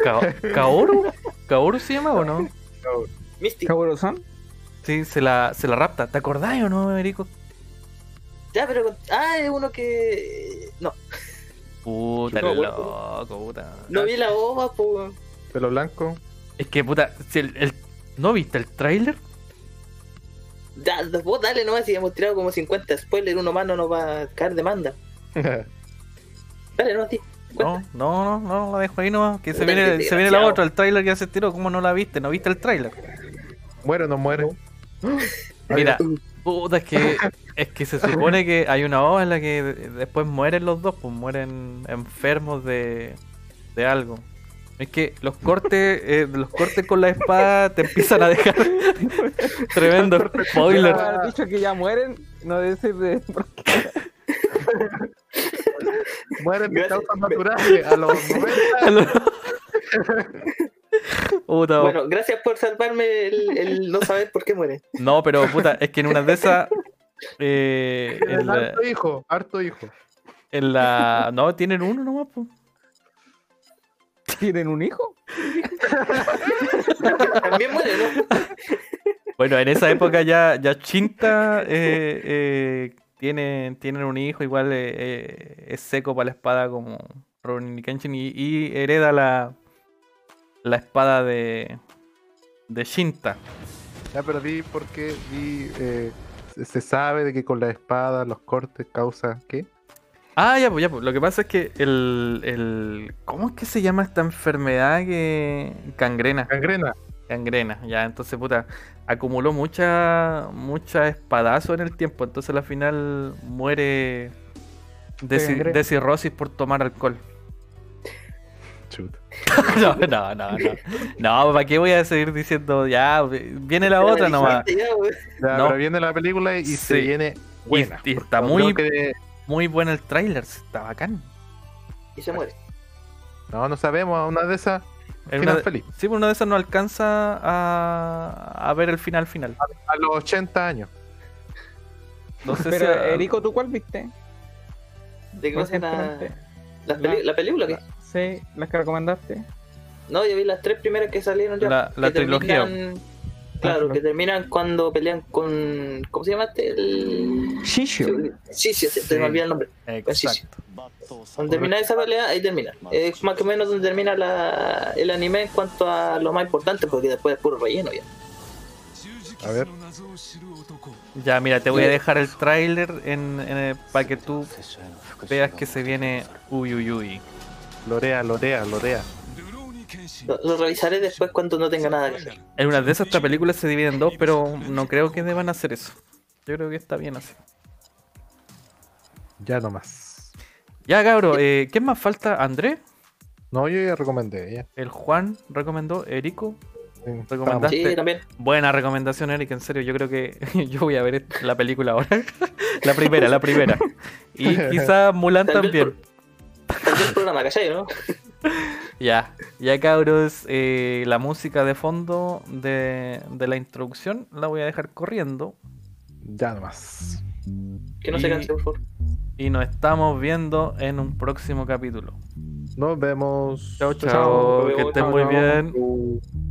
Ka- ¿Kaoru? ¿Kaoru se llama o no? Mystic. ¿Kaworu-san? Sí, se la, se la rapta. ¿Te acordás o no, Erico? Ya, pero. Ah, es uno que. No, Puta, No, el loco, puta. no vi la ova, pues. Pelo blanco. Es que, puta, si el, el- ¿no viste el tráiler? Ya, vos dale nomás, si hemos tirado como 50 spoilers, un humano no va a caer demanda. Dale nomás, tío. No, no, no, no, la dejo ahí nomás. Que se viene, que se viene la otra, el trailer ya se tiró. ¿Cómo no la viste? ¿No viste el trailer? muere o no muere. Mira, puta, es que, es que se supone que hay una hoja en la que de- después mueren los dos, pues mueren enfermos de, de algo. Es que los cortes, eh, los cortes con la espada te empiezan a dejar tremendo spoiler. Haber dicho que ya mueren, no decir de. Mueren de causas naturales a los 90. Puta, Bueno, gracias por salvarme el, el no saber por qué muere. No, pero puta, es que en una de esas. eh, en, la, harto hijo, harto hijo. en la- No, tienen uno nomás, pues. ¿Tienen un hijo? También muere, ¿no? Bueno, en esa época ya, ya Chinta eh, eh, tiene, tienen un hijo, igual eh, eh, es seco para la espada como Ronin y Kenshin y, y hereda la, la espada de, de Shinta. Ya, pero vi porque vi. eh, se- se sabe de que con la espada los cortes causan. ¿Qué? Ah, ya, pues, ya, pues. Lo que pasa es que el, el. ¿Cómo es que se llama esta enfermedad que. Gangrena? Gangrena. Gangrena, ya, entonces, puta, acumuló mucha, mucha espadazo en el tiempo, entonces al final muere de, ci- gangrena. de cirrosis por tomar alcohol. Chuta. no, no, no, no. No, ¿para qué voy a seguir diciendo? Ya, viene la otra nomás. Ya, No. pero viene la película y Sí. se viene buena. y está muy- creo que- Muy bueno el tráiler, está bacán. Y se muere. No, no sabemos. Una de esas. En Final una de- feliz. Sí, pero una de esas no alcanza a, a ver el final final. A los 80 años. No sé Pero, si... Erico, ¿tú cuál viste? ¿De qué cosa la, película? ¿qué? Sí, las que recomendaste. No, yo vi las tres primeras que salieron ya. La- la que trilogía. terminan- Claro, que terminan cuando pelean con. ¿Cómo se llama este? El. Shishio. Sí. se me olvidó el nombre. Exacto. Cuando termina esa pelea, ahí termina. Es más o menos donde termina la, el anime en cuanto a lo más importante, porque después es puro relleno ya. A ver. Ya, mira, te voy a dejar el tráiler en, en- para que tú veas que se viene uy uy uy. Lorea, lorea, lorea. Lo, lo revisaré después cuando no tenga nada que hacer. En una de esas esta película se divide en dos, pero no creo que deban hacer eso. Yo creo que está bien así. Ya nomás. Ya, cabro, eh, ¿qué más falta? ¿André? No, yo ya recomendé. Ya. ¿El Juan recomendó? ¿Erico? Sí, Recomendaste. Sí, también. Buena recomendación, Eric, en serio. Yo creo que yo voy a ver la película ahora. la primera, la primera. Y quizá Mulan también. Tal vez el programa, ¿cachai, no? Ya, ya cabros, eh, la música de fondo de, de la introducción la voy a dejar corriendo. Ya nomás. Que no se canse, por favor. Y nos estamos viendo en un próximo capítulo. Nos vemos. Chao, chao, Chao. que estén Chao, muy chao. bien.